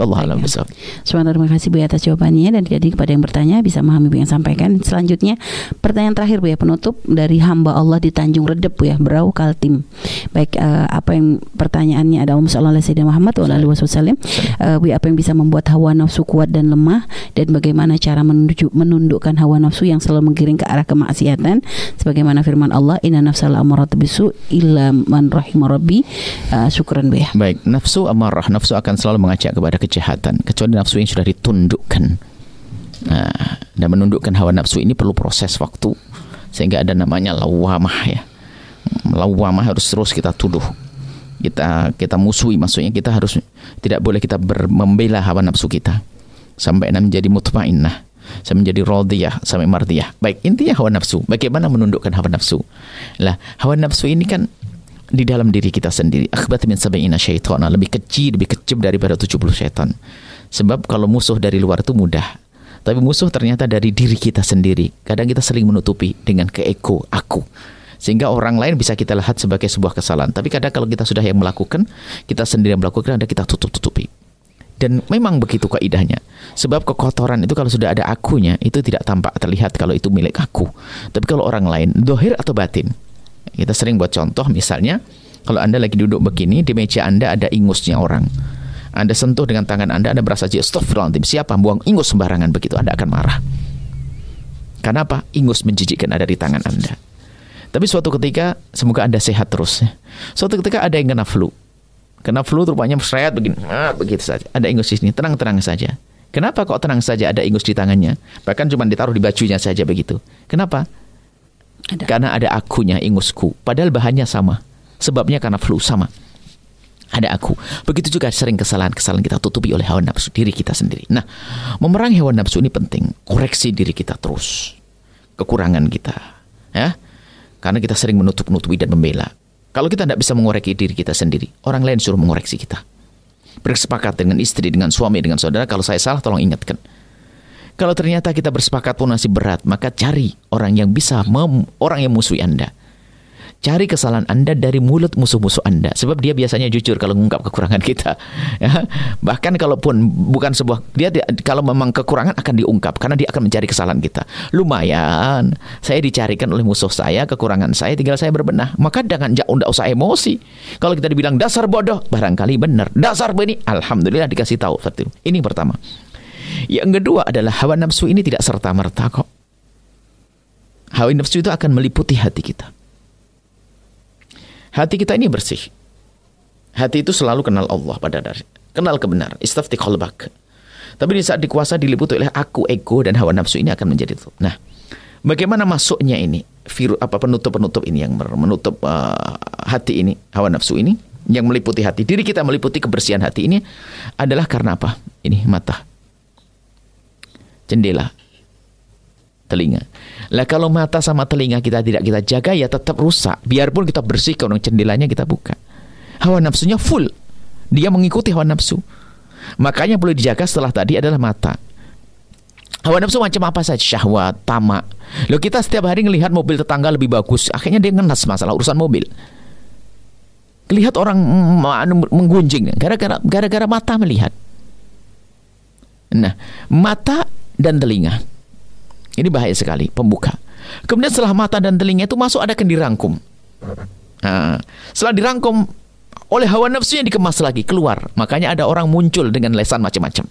Allah alam bisawab. Sebenarnya terima kasih Bu ya atas jawabannya dan jadi kepada yang bertanya bisa memahami Bu yang sampaikan. Selanjutnya pertanyaan terakhir Bu ya penutup dari hamba Allah di Tanjung Redep Bu ya Berau Kaltim. Baik eh, apa yang pertanyaannya ada Ummu sallallahu alaihi Muhammad wa alihi wasallam. Eh, Bu ya, apa yang bisa membuat hawa nafsu kuat dan lemah dan bagaimana cara menunjuk, menundukkan hawa nafsu yang selalu menggiring ke arah kemaksiatan sebagaimana firman Allah inna nafsal amarat bisu illa man rahimah rabbi. Eh, syukran Bu ya. Baik, nafsu amarah, nafsu akan selalu mengajak kepada kejahatan kecuali nafsu yang sudah ditundukkan. Nah, dan menundukkan hawa nafsu ini perlu proses waktu sehingga ada namanya lawamah ya. Lawamah harus terus kita tuduh. Kita kita musuhi maksudnya kita harus tidak boleh kita membela hawa nafsu kita sampai menjadi mutmainnah sampai menjadi radiyah sampai mardiyah. Baik, intinya hawa nafsu. Bagaimana menundukkan hawa nafsu? Lah, hawa nafsu ini kan di dalam diri kita sendiri. Akhbat min sab'ina syaitana. Lebih kecil lebih kecil daripada 70 syaitan. Sebab kalau musuh dari luar itu mudah. Tapi musuh ternyata dari diri kita sendiri. Kadang kita sering menutupi dengan keeko aku. Sehingga orang lain bisa kita lihat sebagai sebuah kesalahan. Tapi kadang kalau kita sudah yang melakukan kita sendiri yang melakukan ada kita tutup-tutupi. Dan memang begitu kaidahnya. Sebab kekotoran itu kalau sudah ada akunya itu tidak tampak terlihat kalau itu milik aku. Tapi kalau orang lain dohir atau batin kita sering buat contoh misalnya kalau Anda lagi duduk begini di meja Anda ada ingusnya orang. Anda sentuh dengan tangan Anda, Anda berasa astagfirullahaladzim. Siapa buang ingus sembarangan begitu? Anda akan marah. Karena apa? Ingus menjijikkan ada di tangan Anda. Tapi suatu ketika semoga Anda sehat terus. ya. Suatu ketika ada yang kena flu. Kena flu rupanya seret begini, ah, begitu saja. Ada ingus di sini, tenang-tenang saja. Kenapa kok tenang saja ada ingus di tangannya? Bahkan cuma ditaruh di bajunya saja begitu. Kenapa? Ada. Karena ada akunya ingusku. Padahal bahannya sama. Sebabnya karena flu sama. Ada aku. Begitu juga sering kesalahan-kesalahan kita tutupi oleh hawa nafsu diri kita sendiri. Nah, memerangi hawa nafsu ini penting. Koreksi diri kita terus. Kekurangan kita. Ya. Karena kita sering menutup-nutupi dan membela. Kalau kita tidak bisa mengoreksi diri kita sendiri, orang lain suruh mengoreksi kita. Bersepakat dengan istri, dengan suami, dengan saudara. Kalau saya salah, tolong ingatkan. Kalau ternyata kita bersepakat pun masih berat, maka cari orang yang bisa mem- orang yang musuhi Anda. Cari kesalahan Anda dari mulut musuh-musuh Anda, sebab dia biasanya jujur kalau mengungkap kekurangan kita. Ya. Bahkan kalaupun bukan sebuah dia kalau memang kekurangan akan diungkap karena dia akan mencari kesalahan kita. Lumayan, saya dicarikan oleh musuh saya kekurangan saya, tinggal saya berbenah. Maka jangan jangan usah emosi. Kalau kita dibilang dasar bodoh, barangkali benar. Dasar begini, alhamdulillah dikasih tahu seperti. Ini pertama. Yang kedua adalah hawa nafsu ini tidak serta merta kok. Hawa nafsu itu akan meliputi hati kita. Hati kita ini bersih. Hati itu selalu kenal Allah pada dasarnya. Kenal kebenaran. Istafti qalbak. Tapi di saat dikuasa diliputi oleh aku, ego, dan hawa nafsu ini akan menjadi itu. Nah, bagaimana masuknya ini? Virus apa penutup-penutup ini yang menutup uh, hati ini, hawa nafsu ini yang meliputi hati. Diri kita meliputi kebersihan hati ini adalah karena apa? Ini mata. Jendela. Telinga. Lah kalau mata sama telinga kita tidak kita jaga ya tetap rusak. Biarpun kita bersihkan jendelanya kita buka. Hawa nafsunya full. Dia mengikuti hawa nafsu. Makanya perlu dijaga setelah tadi adalah mata. Hawa nafsu macam apa saja? Syahwat, tamak. Loh kita setiap hari ngelihat mobil tetangga lebih bagus. Akhirnya dia ngenas masalah urusan mobil. Lihat orang mm, anu, menggunjing gara-gara mata melihat. Nah, mata dan telinga. Ini bahaya sekali, pembuka. Kemudian setelah mata dan telinga itu masuk ada akan dirangkum. Nah, setelah dirangkum oleh hawa nafsunya dikemas lagi keluar. Makanya ada orang muncul dengan lesan macam-macam.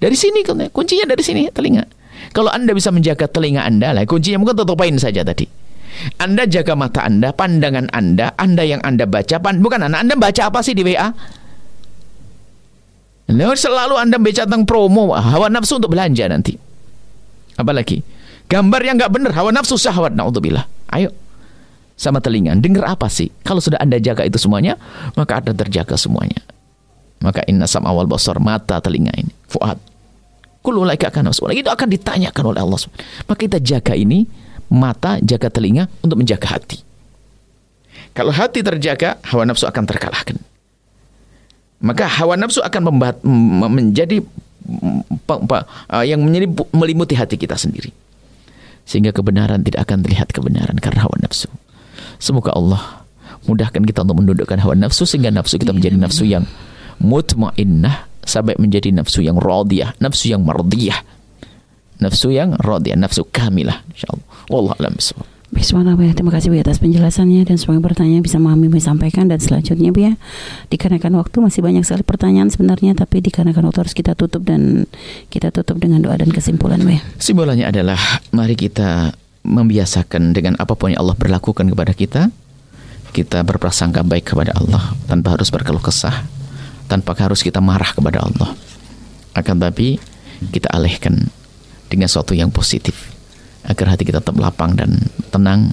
Dari sini kuncinya dari sini telinga. Kalau Anda bisa menjaga telinga Anda lah, kuncinya mungkin tutupin saja tadi. Anda jaga mata Anda, pandangan Anda, Anda yang Anda baca, bukan anak Anda baca apa sih di WA? Lalu selalu Anda baca tentang promo, hawa nafsu untuk belanja nanti. Apalagi gambar yang nggak benar, hawa nafsu syahwat, naudzubillah. Ayo sama telinga, dengar apa sih? Kalau sudah Anda jaga itu semuanya, maka Anda terjaga semuanya. Maka inna sam awal basar mata telinga ini, fuad. Kullu laika akan Itu akan ditanyakan oleh Allah. Maka kita jaga ini mata, jaga telinga untuk menjaga hati. Kalau hati terjaga, hawa nafsu akan terkalahkan maka hawa nafsu akan membat, menjadi uh, yang menjadi melimuti hati kita sendiri. Sehingga kebenaran tidak akan terlihat kebenaran karena hawa nafsu. Semoga Allah mudahkan kita untuk mendudukkan hawa nafsu sehingga nafsu kita menjadi nafsu yang mutmainnah sampai menjadi nafsu yang radiyah nafsu yang mardiyah. Nafsu yang radiyah nafsu kamilah insyaallah wallahu alam Bismillah ya, terima kasih Bu ya, atas penjelasannya dan semoga bertanya bisa memahami sampaikan dan selanjutnya Bu ya. Dikarenakan waktu masih banyak sekali pertanyaan sebenarnya tapi dikarenakan waktu harus kita tutup dan kita tutup dengan doa dan kesimpulan Bu ya. Simbolannya adalah mari kita membiasakan dengan apa pun yang Allah berlakukan kepada kita kita berprasangka baik kepada Allah tanpa harus berkeluh kesah tanpa harus kita marah kepada Allah. Akan tapi kita alihkan dengan sesuatu yang positif agar hati kita tetap lapang dan tenang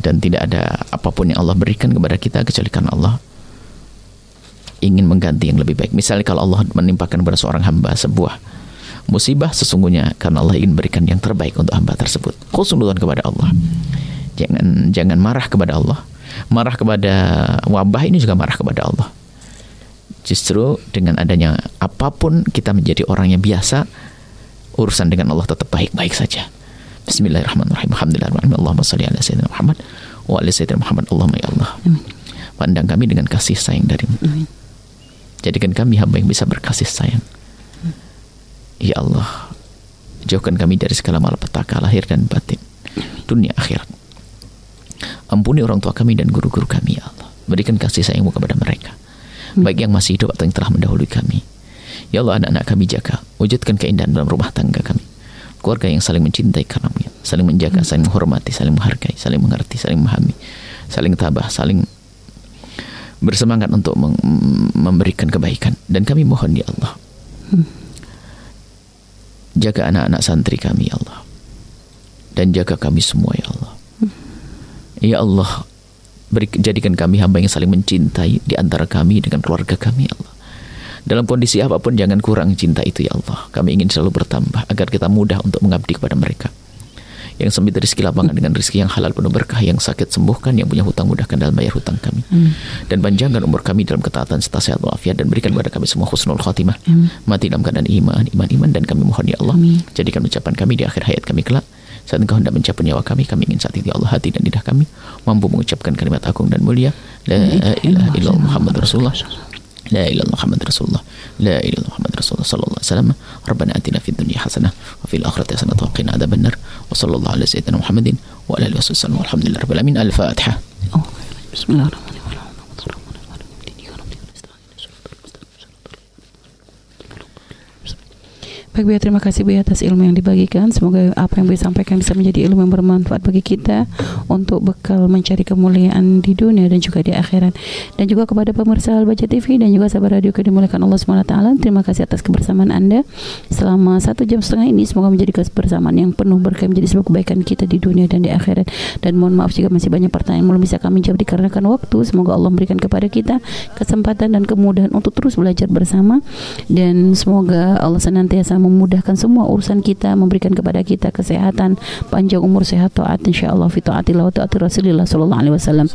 dan tidak ada apa pun yang Allah berikan kepada kita kecuali karena Allah ingin mengganti yang lebih baik. Misalnya kalau Allah menimpakan kepada seorang hamba sebuah musibah sesungguhnya karena Allah ingin berikan yang terbaik untuk hamba tersebut. Khusnudzon kepada Allah. Jangan jangan marah kepada Allah. Marah kepada wabah ini juga marah kepada Allah. Justru dengan adanya apa pun kita menjadi orang yang biasa urusan dengan Allah tetap baik-baik saja. Bismillahirrahmanirrahim. Alhamdulillahirrahmanirrahim. Allahumma salli ala Sayyidina Muhammad wa ala Sayyidina Muhammad. Allahumma ya Allah. Amin. Pandang kami dengan kasih sayang darimu. Amin. Jadikan kami hamba yang bisa berkasih sayang. Ya Allah, jauhkan kami dari segala malapetaka lahir dan batin, dunia akhirat. Ampuni orang tua kami dan guru-guru kami, ya Allah. Berikan kasih sayangmu kepada mereka. Baik yang masih hidup atau yang telah mendahului kami. Ya Allah, anak-anak kami jaga. Wujudkan keindahan dalam rumah tangga kami keluarga yang saling mencintai karenanya, saling menjaga, hmm. saling menghormati, saling menghargai, saling mengerti, saling memahami, saling tabah, saling bersemangat untuk memberikan kebaikan. Dan kami mohon ya Allah, hmm. jaga anak-anak santri kami ya Allah, dan jaga kami semua ya Allah. Hmm. Ya Allah, beri, jadikan kami hamba yang saling mencintai di antara kami dengan keluarga kami ya Allah. Dalam kondisi apa pun jangan kurang cinta itu ya Allah. Kami ingin selalu bertambah agar kita mudah untuk mengabdi kepada mereka. Yang sempit rezeki lapangan dengan rezeki yang halal penuh berkah, yang sakit sembuhkan, yang punya hutang mudahkan dalam bayar hutang kami. Hmm. Dan panjangkan umur kami dalam ketaatan serta sehat walafiat dan berikan kepada kami semua husnul khatimah. Hmm. Mati dalam keadaan iman, iman, iman dan kami mohon ya Allah, Amin. jadikan ucapan kami di akhir hayat kami kelak saat engkau hendak mencabut nyawa kami, kami ingin saat itu ya Allah hati dan lidah kami mampu mengucapkan kalimat agung dan mulia. La ilaha illallah Muhammad Rasulullah. لا إله إلا محمد رسول الله. لا إله إلا محمد رسول الله. صلى الله عليه وسلم. ربنا آتنا في الدنيا حسنة وفي الآخرة حسنة وقنا عذاب النار. وصلى الله على سيدنا محمد وعلى آله وصحبه وسلم والحمد لله رب العالمين. الفاتحة. بسم الله الرحمن Baik Bu terima kasih Bu atas ilmu yang dibagikan. Semoga apa yang Bu sampaikan bisa menjadi ilmu yang bermanfaat bagi kita untuk bekal mencari kemuliaan di dunia dan juga di akhirat. Dan juga kepada pemirsa Al-Baca TV dan juga sahabat radio yang dimuliakan Allah SWT. Terima kasih atas kebersamaan Anda selama satu jam setengah ini. Semoga menjadi kebersamaan yang penuh berkah menjadi sebuah kebaikan kita di dunia dan di akhirat. Dan mohon maaf jika masih banyak pertanyaan belum bisa kami jawab dikarenakan waktu. Semoga Allah memberikan kepada kita kesempatan dan kemudahan untuk terus belajar bersama. Dan semoga Allah senantiasa memudahkan semua urusan kita, memberikan kepada kita kesehatan, panjang umur sehat taat insyaallah fi taatillah wa taati Rasulillah sallallahu alaihi wasallam.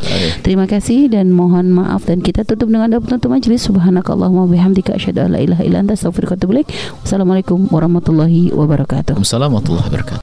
Terima kasih dan mohon maaf dan kita tutup dengan doa penutup majelis subhanakallahumma bihamdika asyhadu an la ilaha illa anta astaghfiruka wa atubu ilaik. Wassalamualaikum warahmatullahi wabarakatuh. Waalaikumsalam warahmatullahi wabarakatuh.